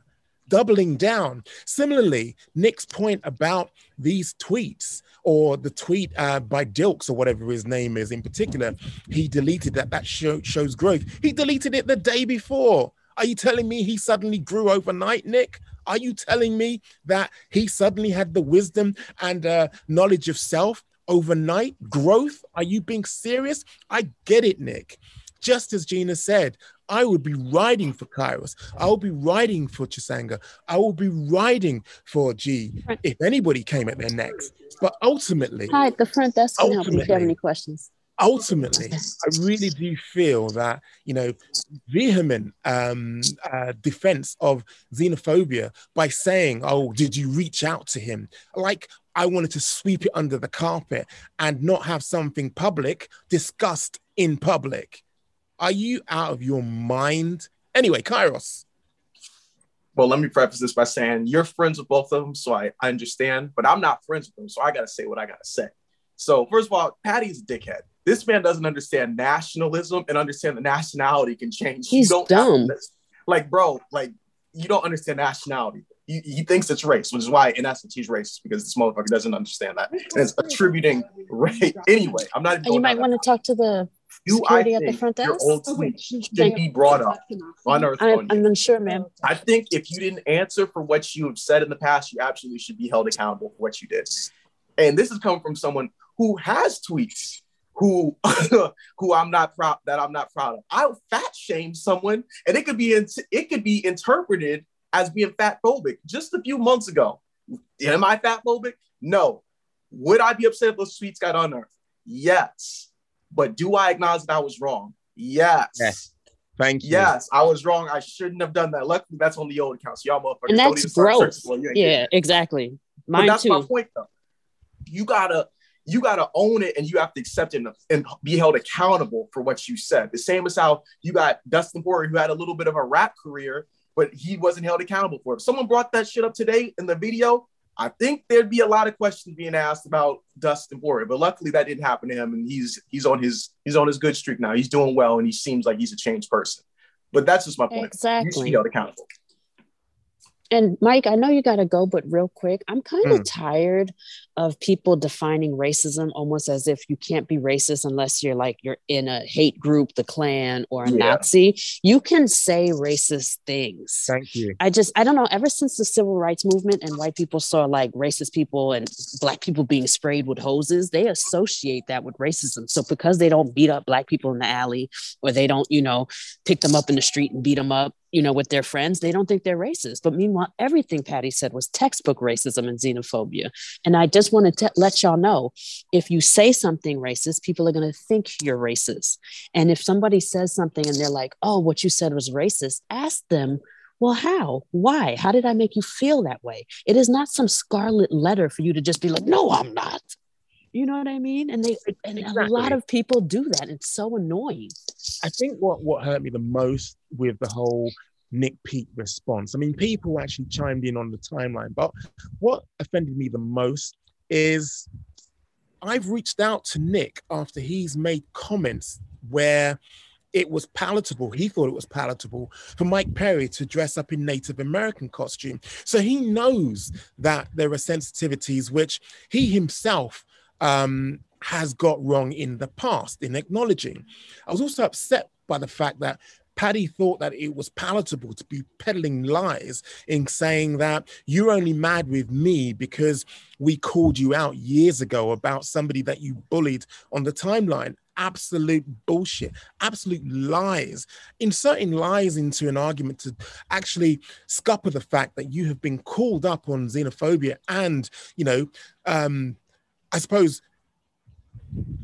Doubling down. Similarly, Nick's point about these tweets or the tweet uh, by Dilks or whatever his name is in particular, he deleted that. That show, shows growth. He deleted it the day before. Are you telling me he suddenly grew overnight, Nick? Are you telling me that he suddenly had the wisdom and uh, knowledge of self overnight growth? Are you being serious? I get it, Nick. Just as Gina said, I would be riding for Kairos. I will be riding for Chisanga. I will be riding for G if anybody came at their necks. But ultimately, Hi, the front desk can help you if you have any questions. Ultimately, I really do feel that you know vehement um, uh, defense of xenophobia by saying, "Oh, did you reach out to him?" Like I wanted to sweep it under the carpet and not have something public discussed in public. Are you out of your mind? Anyway, Kairos. Well, let me preface this by saying you're friends with both of them, so I, I understand, but I'm not friends with them, so I gotta say what I gotta say. So, first of all, Paddy's a dickhead. This man doesn't understand nationalism and understand that nationality can change. He's have dumb. like, bro, like you don't understand nationality. He, he thinks it's race, which is why, in essence, he's racist because this motherfucker doesn't understand that. And it's attributing race. Anyway, I'm not even And you might want to talk to the that. Do I security at the think front your old tweet should be brought up on Earth I'm, on I'm unsure, ma'am. I think if you didn't answer for what you have said in the past, you absolutely should be held accountable for what you did. And this is coming from someone who has tweets who who I'm not proud that I'm not proud of. I'll fat shame someone, and it could be in, it could be interpreted as being fat phobic. Just a few months ago, am I fat phobic? No. Would I be upset if those tweets got unearthed? Yes. But do I acknowledge that I was wrong? Yes. Yes. Thank you. Yes, I was wrong. I shouldn't have done that. Luckily, that's on the old account. So y'all motherfuckers And don't that's even start growth. searching for it. You ain't getting Yeah, it. exactly. But Mine that's my point, though. You gotta, you gotta own it, and you have to accept it and, and be held accountable for what you said. The same as how you got Dustin Poirier, who had a little bit of a rap career, but he wasn't held accountable for it. If someone brought that shit up today in the video, I think there'd be a lot of questions being asked about Dustin Poirier. But luckily, that didn't happen to him, and he's he's on his he's on his good streak now. He's doing well, and he seems like he's a changed person. But that's just my point. Exactly, You should Exactly. be held accountable. And Mike, I know you got to go, but real quick, I'm kind of Mm. tired of people defining racism almost as if you can't be racist unless you're like you're in a hate group, the Klan, or a Yeah. Nazi. You can say racist things. Thank you. I just, I don't know. Ever since the civil rights movement and white people saw like racist people and black people being sprayed with hoses, they associate that with racism. So because they don't beat up black people in the alley or they don't, you know, pick them up in the street and beat them up, you know, with their friends, they don't think they're racist. But meanwhile, everything Paddy said was textbook racism and xenophobia. And I just want to let y'all know if you say something racist, people are going to think you're racist. And if somebody says something and they're like, oh, what you said was racist, ask them, well, how? Why? How did I make you feel that way? It is not some scarlet letter for you to just be like, no, I'm not. You know what I mean? And they and a lot of people do that. It's so annoying. I think what what hurt me the most with the whole Nick Peet response. I mean, people actually chimed in on the timeline, but what offended me the most is I've reached out to Nick after he's made comments where it was palatable. He thought it was palatable for Mike Perry to dress up in Native American costume. So he knows that there are sensitivities which he himself um, has got wrong in the past in acknowledging. I was also upset by the fact that Paddy thought that it was palatable to be peddling lies in saying that you're only mad with me because we called you out years ago about somebody that you bullied on the timeline. Absolute bullshit, absolute lies. Inserting lies into an argument to actually scupper the fact that you have been called up on xenophobia and, you know, um, I suppose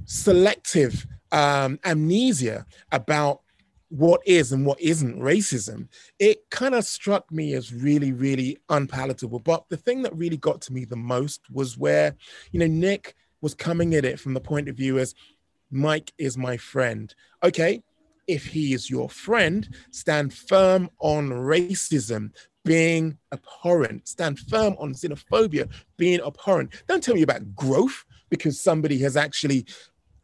selective um, amnesia about what is and what isn't racism, it kind of struck me as really, really unpalatable. But the thing that really got to me the most was where, you know, Nick was coming at it from the point of view as Mike is my friend. Okay, if he is your friend, stand firm on racism being abhorrent. Stand firm on xenophobia being abhorrent. Don't tell me about growth because somebody has actually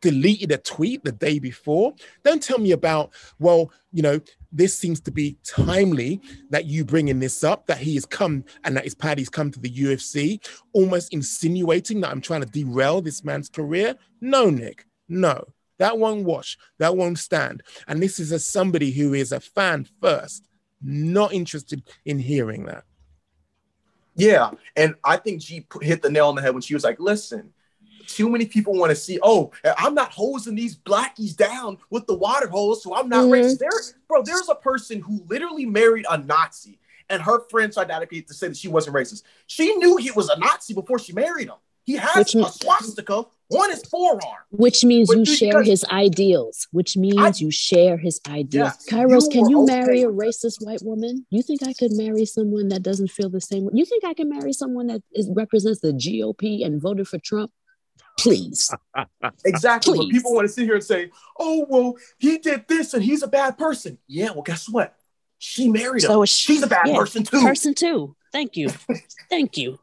deleted a tweet the day before. Don't tell me about, well, you know, this seems to be timely that you bringing this up, that he has come and that his Paddy's come to the UFC, almost insinuating that I'm trying to derail this man's career. No, Nick, no. That won't wash. That won't stand. And this is as somebody who is a fan first, not interested in hearing that. Yeah, and I think G hit the nail on the head when she was like, "Listen, too many people want to see. Oh, I'm not hosing these blackies down with the water hose, so I'm not Mhm. racist." There, bro, there's a person who literally married a Nazi, and her friends tried to advocate to say that she wasn't racist. She knew he was a Nazi before she married him. He has Which a mean- swastika on his forearm. Which means But you share his ideals. Which means I- you share his ideals. Yes, Kairos, you can you okay marry a racist white woman? You think I could marry someone that doesn't feel the same way? You think I can marry someone that is, represents the GOP and voted for Trump? Please. Exactly. But Please. people want to sit here and say, "Oh, well, he did this and he's a bad person." Yeah. Well, guess what? She married him. So is She's a bad yeah, person too. Person too. Thank you. Thank you.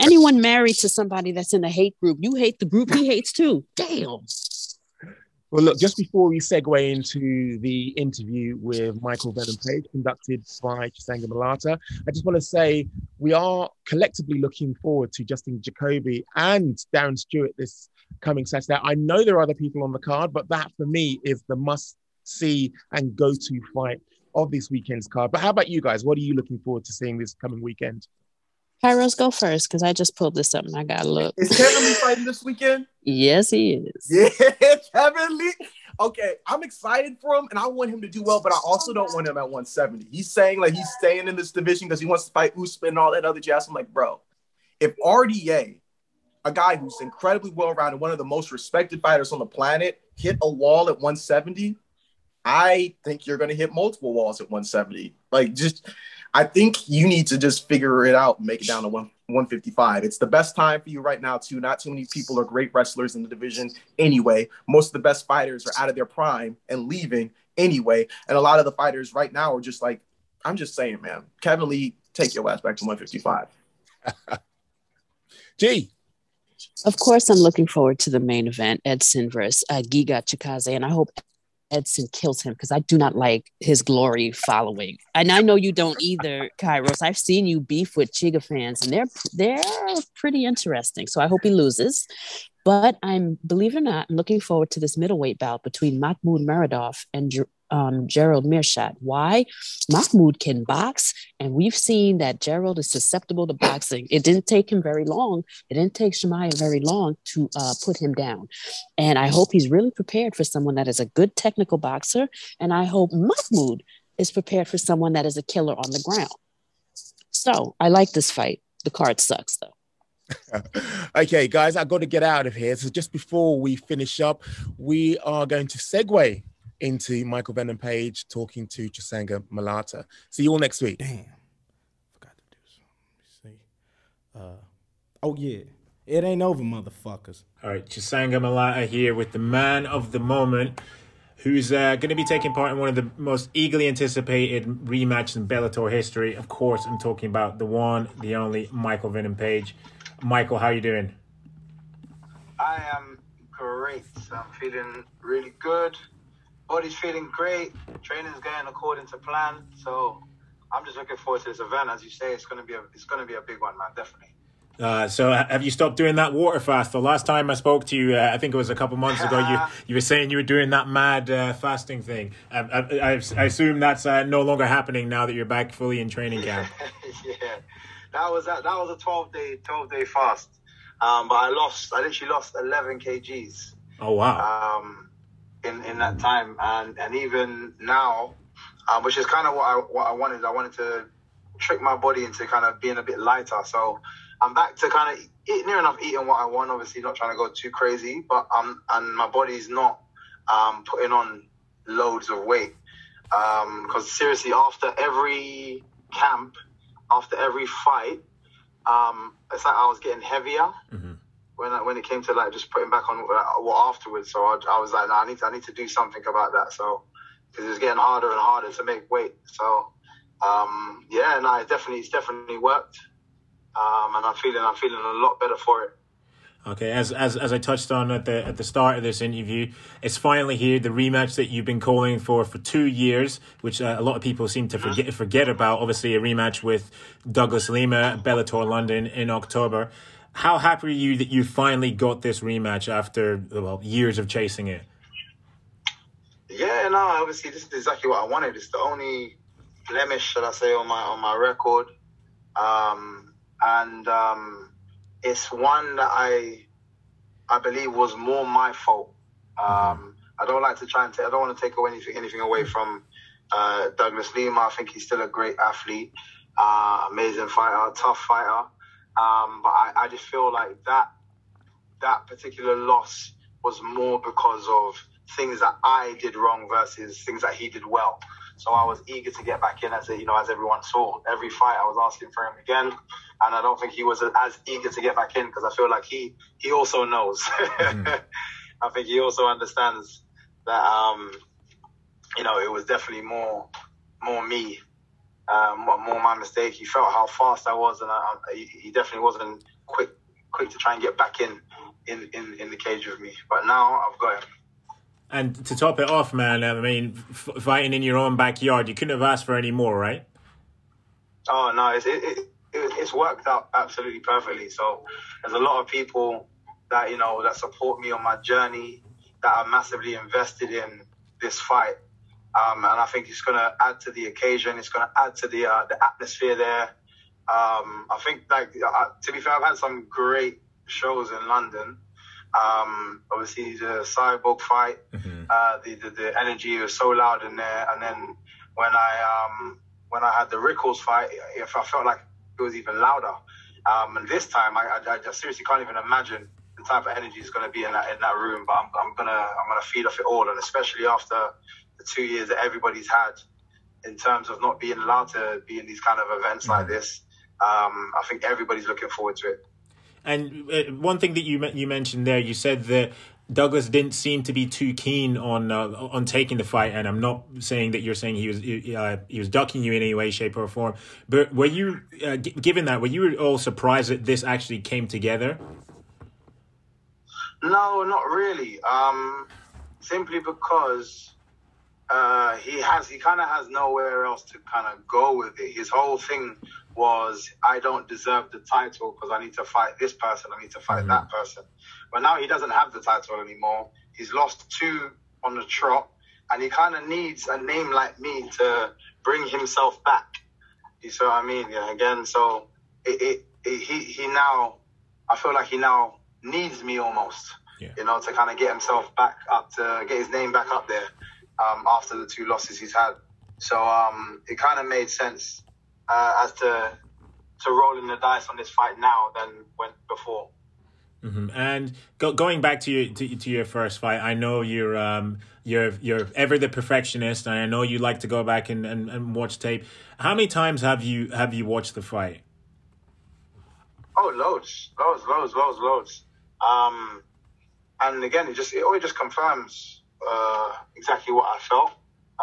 Anyone married to somebody that's in a hate group, you hate the group he hates too. Damn. Well, look, just before we segue into the interview with Michael Venom Page, conducted by Chisanga Malata, I just want to say we are collectively looking forward to Dustin Jacoby and Darren Stewart this coming Saturday. I know there are other people on the card, but that for me is the must see and go to fight of this weekend's card. But how about you guys? What are you looking forward to seeing this coming weekend? Kairos, go first because I just pulled this up and I got to look. Is Kevin Lee fighting this weekend? Yes, he is. Yeah, Kevin Lee. Okay, I'm excited for him, and I want him to do well, but I also don't want him at 170. He's saying like he's staying in this division because he wants to fight Usman and all that other jazz. I'm like, bro, if RDA, a guy who's incredibly well rounded, one of the most respected fighters on the planet, hit a wall at 170, I think you're going to hit multiple walls at 170. Like, just I think you need to just figure it out and make it down to one, 155. It's the best time for you right now, too. Not too many people are great wrestlers in the division anyway. Most of the best fighters are out of their prime and leaving anyway. And a lot of the fighters right now are just like, I'm just saying, man, Kevin Lee, take your ass back to 155. G. Of course, I'm looking forward to the main event, Edson versus uh, Giga Chikadze, and I hope Edson kills him because I do not like his glory following. And I know you don't either, Kairos. I've seen you beef with Chiga fans, and they're they're pretty interesting. So I hope he loses. But I'm, believe it or not, I'm looking forward to this middleweight bout between Mahmoud Muradov and um, Gerald Meerschaert. Why? Mahmoud can box, and we've seen that Gerald is susceptible to boxing. It didn't take him very long. It didn't take Chimaev very long to uh, put him down. And I hope he's really prepared for someone that is a good technical boxer. And I hope Mahmoud is prepared for someone that is a killer on the ground. So I like this fight. The card sucks, though. okay, guys, I've got to get out of here. So just before we finish up, we are going to segue into Michael Venom Page talking to Chisanga Malata. See you all next week. Damn. Forgot to do something. Let me see. Uh, oh, yeah. It ain't over, motherfuckers. All right, Chisanga Malata here with the man of the moment, who's uh, going to be taking part in one of the most eagerly anticipated rematches in Bellator history. Of course, I'm talking about the one, the only Michael Venom Page. Michael, how you doing? I am great. I'm feeling really good. Body's feeling great. Training's going according to plan. So I'm just looking forward to this event. As you say, it's gonna be a it's gonna be a big one, man. Definitely. Uh, so have you stopped doing that water fast? The last time I spoke to you, uh, I think it was a couple months ago. You you were saying you were doing that mad uh, fasting thing. Um, I, I, I assume that's uh, no longer happening now that you're back fully in training camp. yeah, that was that. That was a 12 day 12 day fast. Um, but I lost. I literally lost 11 kgs. Oh wow! um, in in that time, and and even now, um, which is kind of what I what I wanted. I wanted to trick my body into kind of being a bit lighter. So I'm back to kind of eat, near enough eating what I want. Obviously, not trying to go too crazy, but um, and my body's not um putting on loads of weight. Um, because seriously, after every camp, after every fight, um, it's like I was getting heavier when I, when it came to like just putting back on uh, what afterwards. So I, I was like, no, I need to, I need to do something about that. So because it was getting harder and harder to make weight. So um, yeah, no, it definitely it's definitely worked, um, and I'm feeling I'm feeling a lot better for it. Okay, as as as I touched on at the at the start of this interview, it's finally here. The rematch that you've been calling for for two years, which uh, a lot of people seem to forget forget about. Obviously, a rematch with Douglas Lima, Bellator London in October. How happy are you that you finally got this rematch after well years of chasing it? Yeah, no, obviously this is exactly what I wanted. It's the only blemish, should I say, on my on my record, um, and um, it's one that I I believe was more my fault. Um, I don't like to try and ta- I don't want to take away anything anything away from uh, Douglas Lima. I think he's still a great athlete, uh, amazing fighter, tough fighter. Um, but I, I just feel like that that particular loss was more because of things that I did wrong versus things that he did well. So I was eager to get back in as you know as everyone saw. Every fight I was asking for him again, and I don't think he was as eager to get back in because I feel like he he also knows. I think he also understands that um, you know it was definitely more more me, um, more more my mistake. He felt how fast I was, and I, I, he he definitely wasn't quick quick to try and get back in in in, in the cage with me. But now I've got him. And to top it off, man, I mean, f- fighting in your own backyard, you couldn't have asked for any more, right? Oh no, it's it, it, it, it's worked out absolutely perfectly. So there's a lot of people that you know that support me on my journey that are massively invested in this fight, um, and I think it's going to add to the occasion. It's going to add to the uh, the atmosphere there. Um, I think like to be fair, I've had some great shows in London. Um, obviously the cyborg fight, uh, the, the the energy was so loud in there, and then when I um when I had the Rickels fight, if I felt like it was even louder. Um, and this time, I, I, I just seriously can't even imagine the type of energy is going to be in that in that room. But I'm, I'm gonna I'm gonna feed off it all, and especially after the two years that everybody's had in terms of not being allowed to be in these kind of events like this. Um, I think everybody's looking forward to it. And uh, one thing that you you mentioned there, you said that Douglas didn't seem to be too keen on uh, on taking the fight, and I'm not saying that you're saying he was uh, he was ducking you in any way, shape, or form. But were you, uh, g- given that, were you all surprised that this actually came together? No, not really. Um, simply because uh, he has he kind of has nowhere else to kind of go with it. His whole thing was I don't deserve the title because I need to fight this person. I need to fight that person. But now he doesn't have the title anymore. He's lost two on the trot, and he kind of needs a name like me to bring himself back. You see what I mean? Yeah. Again, so it, it, it he he now I feel like he now needs me almost. Yeah. You know, to kind of get himself back up to get his name back up there um, after the two losses he's had. So um, it kind of made sense uh, as to to rolling the dice on this fight now than when before. hmm And go, going back to your to, to your first fight, I know you're um you're you're ever the perfectionist, and I know you like to go back and, and, and watch tape. How many times have you have you watched the fight? Oh, loads, loads, loads, loads, loads. Um, and again, it just it always just confirms uh, exactly what I felt,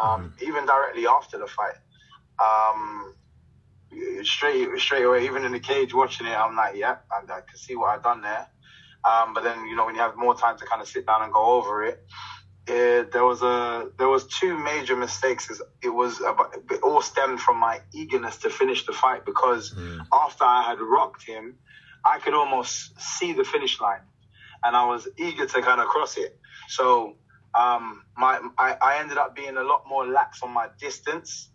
um, even directly after the fight. Um, straight straight away, even in the cage watching it, I'm like, yeah, I, I can see what I've done there. Um, but then you know when you have more time to kind of sit down and go over it, it there was a there was two major mistakes. It was about, it all stemmed from my eagerness to finish the fight because after I had rocked him, I could almost see the finish line, and I was eager to kind of cross it. So um, my I, I ended up being a lot more lax on my distance,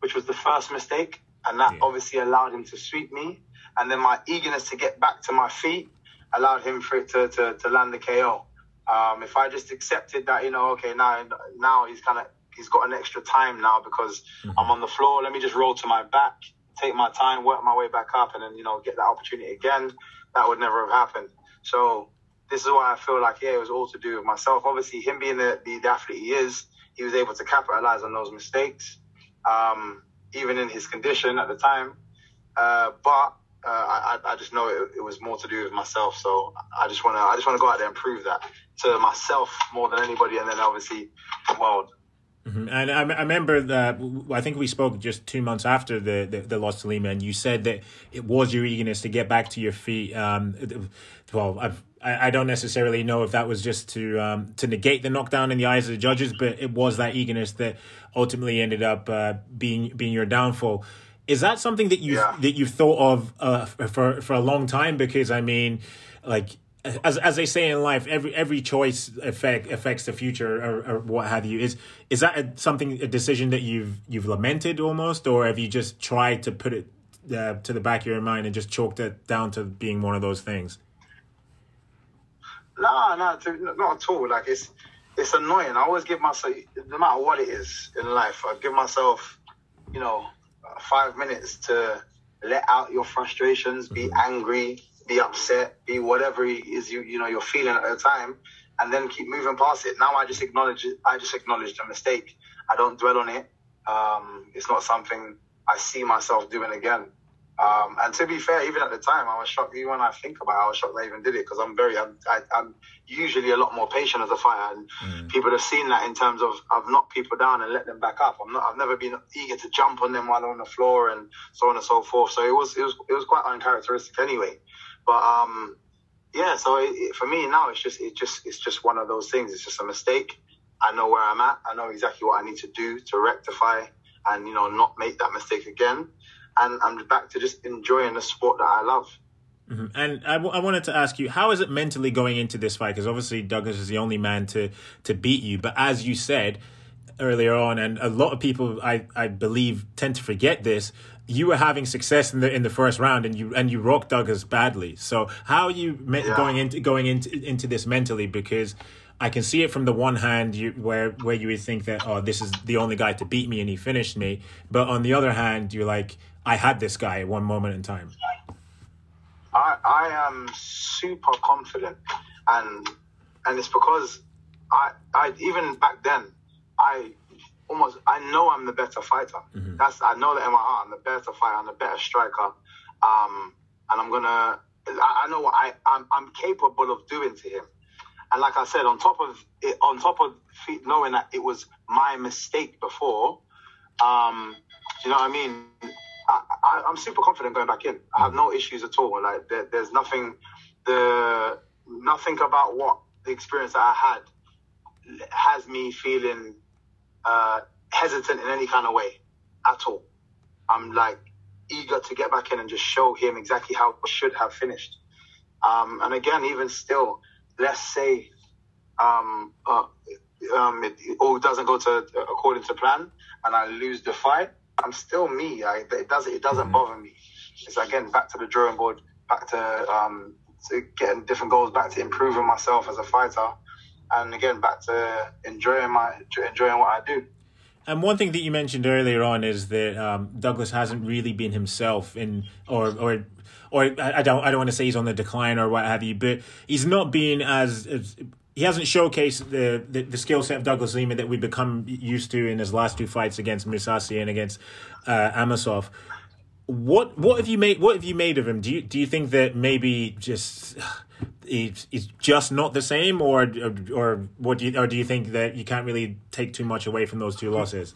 which was the first mistake, and that Yeah. obviously allowed him to sweep me. And then my eagerness to get back to my feet allowed him for it to, to, to land the KO. Um, if I just accepted that, you know, okay, now now he's kind of he's got an extra time now because I'm on the floor. Let me just roll to my back, take my time, work my way back up, and then you know get that opportunity again. That would never have happened. So this is why I feel like yeah, it was all to do with myself. Obviously, him being the, the, the athlete he is, he was able to capitalize on those mistakes, um, even in his condition at the time. Uh, but uh, I, I just know it, it was more to do with myself. So I just want to I just want to go out there and prove that to myself more than anybody, and then obviously the world. Mhm. And I, I remember that I think we spoke just two months after the, the, the loss to Lima, and you said that it was your eagerness to get back to your feet. Um, well, I've, I I don't necessarily know if that was just to um, to negate the knockdown in the eyes of the judges, but it was that eagerness that ultimately ended up uh, being being your downfall. Is that something that you Yeah. that you've thought of uh, for for a long time? Because I mean, like as as they say in life, every every choice affect affects the future or, or what have you. Is is that a, something a decision that you've you've lamented almost, or have you just tried to put it uh, to the back of your mind and just chalked it down to being one of those things? No, no, not at all. Like it's it's annoying. I always give myself, no matter what it is in life, I give myself, you know, five minutes to let out your frustrations, be angry, be upset, be whatever it is you you know you're feeling at the time, and then keep moving past it. Now I just acknowledge it. I just acknowledge the mistake. I don't dwell on it. Um, it's not something I see myself doing again. Um, and to be fair, even at the time, I was shocked. Even when I think about it, I was shocked I even did it because I'm very, I'm, I, I'm usually a lot more patient as a fighter. And people have seen that in terms of I've knocked people down and let them back up. I'm not, I've never been eager to jump on them while they're on the floor and so on and so forth. So it was, it was, it was quite uncharacteristic anyway. But um, yeah, so it, it, for me now, it's just, it just, it's just one of those things. It's just a mistake. I know where I'm at. I know exactly what I need to do to rectify and you know not make that mistake again. And I'm back to just enjoying the sport that I love. Mhm. And I, w- I wanted to ask you, how is it mentally going into this fight? Because obviously Douglas is the only man to to beat you. But as you said earlier on, and a lot of people, I, I believe, tend to forget this. You were having success in the in the first round, and you and you rocked Douglas badly. So how are you me- Yeah. going into going into into this mentally? Because I can see it from the one hand, you, where where you would think that oh, this is the only guy to beat me, and he finished me. But on the other hand, you're like, I had this guy at one moment in time. I, I am super confident, and and it's because I, I even back then I almost I know I'm the better fighter. That's I know that in my heart I'm the better fighter. I'm the better striker, um, and I'm gonna. I, I know what I I'm, I'm capable of doing to him. And like I said, on top of it, on top of knowing that it was my mistake before, um, you know what I mean? I, I, I'm super confident going back in. I have no issues at all. Like there, there's nothing, the nothing about what the experience that I had has me feeling uh, hesitant in any kind of way at all. I'm like eager to get back in and just show him exactly how it should have finished. Um, and again, even still, let's say um, uh, um, it, it all doesn't go to according to plan, and I lose the fight. I'm still me. I, it doesn't it doesn't bother me. It's again back to the drawing board, back to um, to getting different goals, back to improving myself as a fighter, and again back to enjoying my enjoying what I do. And one thing that you mentioned earlier on is that um, Douglas hasn't really been himself in, or or or I I don't I don't want to say he's on the decline or what have you, but he's not being as, as he hasn't showcased the the, the skill set of Douglas Lima that we've become used to in his last two fights against Mousasi and against uh, Amosov. What what have you made? What have you made of him? Do you do you think that maybe just he's, he's just not the same, or or, or what do you or do you think that you can't really take too much away from those two losses?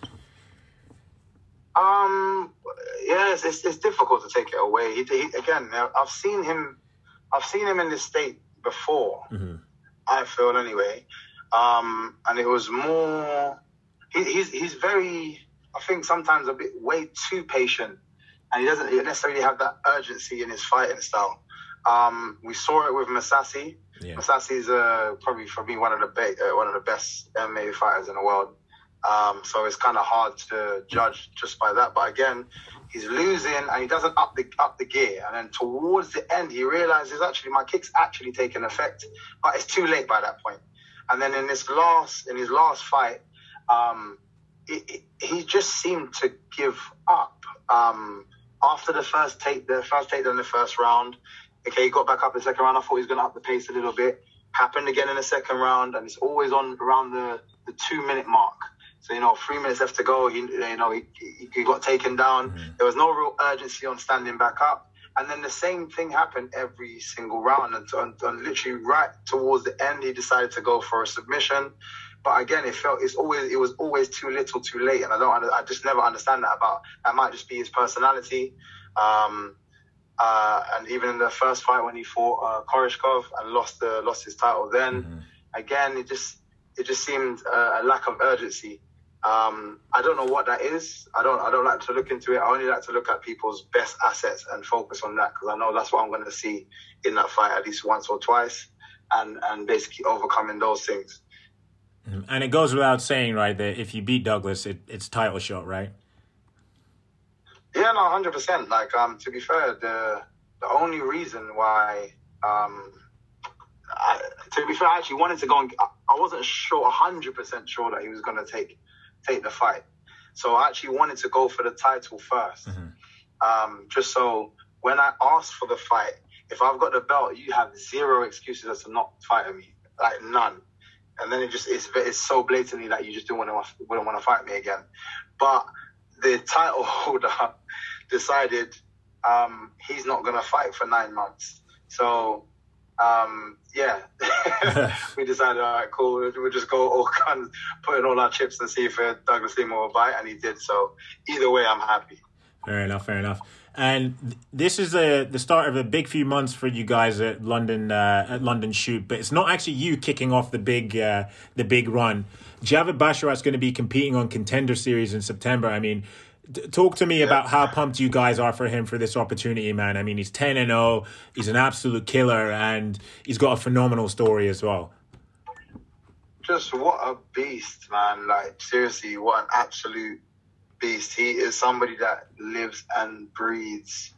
Um, yeah, it's, it's, it's difficult to take it away. He, he, again, I've seen him, I've seen him in this state before. I feel anyway, um, and it was more. He, he's he's very, I think sometimes a bit way too patient, and he doesn't necessarily have that urgency in his fighting style. Um, we saw it with Mousasi. Yeah. Mousasi is uh, probably for me one of the be- uh, one of the best MMA fighters in the world. Um, so it's kind of hard to judge just by that. But again, he's losing and he doesn't up the up the gear. And then towards the end, he realizes actually my kick's actually taking effect, but it's too late by that point. And then in this last in his last fight, um, it, it, he just seemed to give up um, after the first take, the first take in the first round. Okay, he got back up in the second round. I thought he was going to up the pace a little bit. Happened again in the second round, and it's always on around the, the two minute mark. So you know, three minutes left to go. He, you know, he, he, got taken down. There was no real urgency on standing back up. And then the same thing happened every single round, and, and, and literally right towards the end, he decided to go for a submission. But again, it felt it's always it was always too little, too late, and I don't I just never understand that about that might just be his personality. Um, uh, and even in the first fight when he fought uh, Koreshkov and lost the lost his title, then again it just it just seemed uh, a lack of urgency. Um, I don't know what that is. I don't. I don't like to look into it. I only like to look at people's best assets and focus on that because I know that's what I'm going to see in that fight at least once or twice, and and basically overcoming those things. And it goes without saying, right, that if you beat Douglas, it, it's title shot, right? Yeah, no, hundred percent. Like, um, to be fair, the the only reason why, um, I, to be fair, I actually wanted to go and I I wasn't sure, hundred percent sure that he was going to take take the fight. So I actually wanted to go for the title 1st um, just so when I asked for the fight, if I've got the belt, you have zero excuses as to not fighting me, like none. And then it just it's it's so blatantly that you just don't want to wouldn't want to fight me again. But the title holder decided um, he's not going to fight for nine months. So, um, yeah, we decided, all right, cool, we'll just go all guns, put in all our chips and see if uh, Douglas Lima will bite, and he did. So, either way, I'm happy. Fair enough, fair enough. And this is a, the start of a big few months for you guys at London uh, at London Shoot, but it's not actually you kicking off the big uh, the big run. Javid Basharat's going to be competing on Contender Series in September. I mean, talk to me about how pumped you guys are for him for this opportunity, man. I mean, he's ten and zero. He's an absolute killer, and he's got a phenomenal story as well. Just what a beast, man. Like, seriously, what an absolute beast. He is somebody that lives and breathes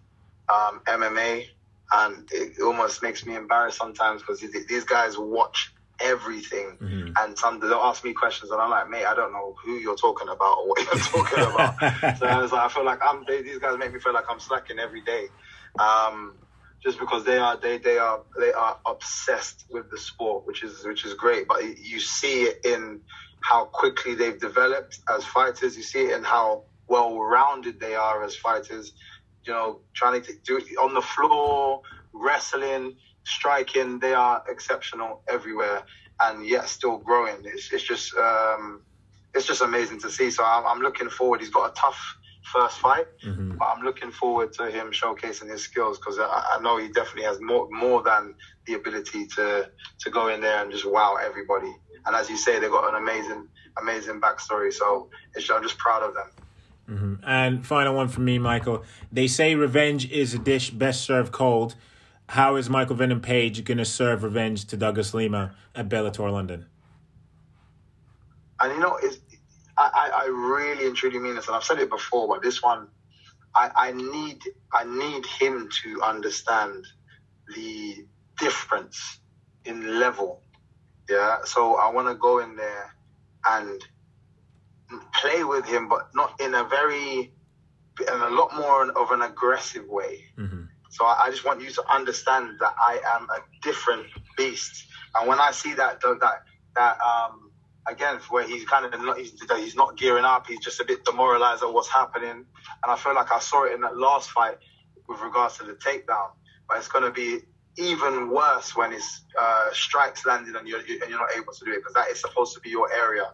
um, MMA, and it almost makes me embarrassed sometimes because these guys watch everything, and some they'll ask me questions, and I'm like, mate, I don't know who you're talking about or what you're talking about. so I was like, I feel like I'm. They, these guys make me feel like I'm slacking every day. Um, just because they are they they are they are obsessed with the sport, which is which is great. But you see it in how quickly they've developed as fighters. You see it in how well rounded they are as fighters. You know, trying to do it on the floor, wrestling, striking. They are exceptional everywhere, and yet still growing. It's it's just um, it's just amazing to see. So I'm, I'm looking forward. He's got a tough first fight, but I'm looking forward to him showcasing his skills because I, I know he definitely has more more than the ability to to go in there and just wow everybody. And as you say, they've got an amazing amazing backstory. So it's, I'm just proud of them. Mm-hmm. And final one from me, Michael. They say revenge is a dish best served cold. How is Michael Venom Page going to serve revenge to Douglas Lima at Bellator London? And you know, it's, I, I, really and truly mean this, and I've said it before, but this one, I, I need I need him to understand the difference in level. Yeah, so I want to go in there and play with him, but not in a very, in a lot more of an aggressive way. Mm-hmm. So I, I just want you to understand that I am a different beast. And when I see that, that, that, um, again, where he's kind of not, he's, he's not gearing up, he's just a bit demoralized at what's happening. And I feel like I saw it in that last fight with regards to the takedown. But it's going to be even worse when it's uh, strikes landed and you're, and you're not able to do it because that is supposed to be your area.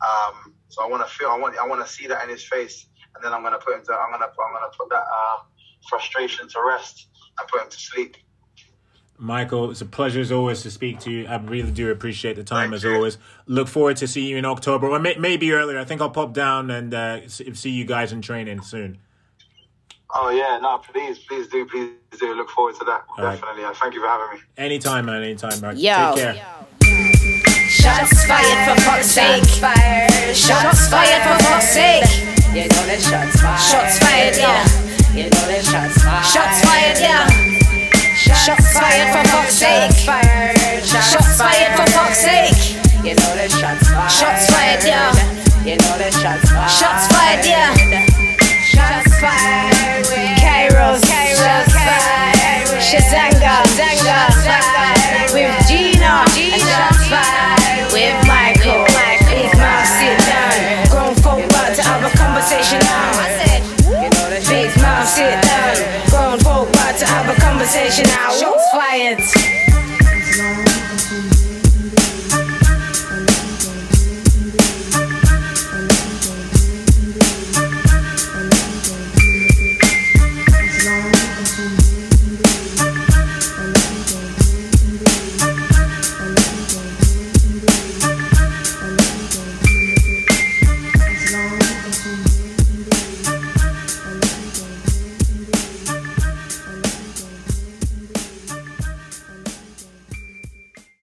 Um, so I want to feel, I want, I want to see that in his face, and then I'm going to put him to, I'm going to, I'm going to put that uh, frustration to rest and put him to sleep. Michael, it's a pleasure as always to speak to you. I really do appreciate the time Thank as you. always. Look forward to seeing you in October, or may, maybe earlier. I think I'll pop down and uh, see you guys in training soon. Oh yeah, no, please, please do, please do. Look forward to that. right. Definitely. And thank you for having me. Anytime, man. Anytime, man. Yo. Take care. Shots fired for fuck's sake. Shots fired for fuck's sake. You know that shots fired. Shots fired, yeah. You know that shots fired. Shots fired, yeah. Shots fired for fuck's sake. Shots fired for fuck's sake. You know shots fired. Shots fired, yeah. You know shots fired. Shots fired, yeah. Grown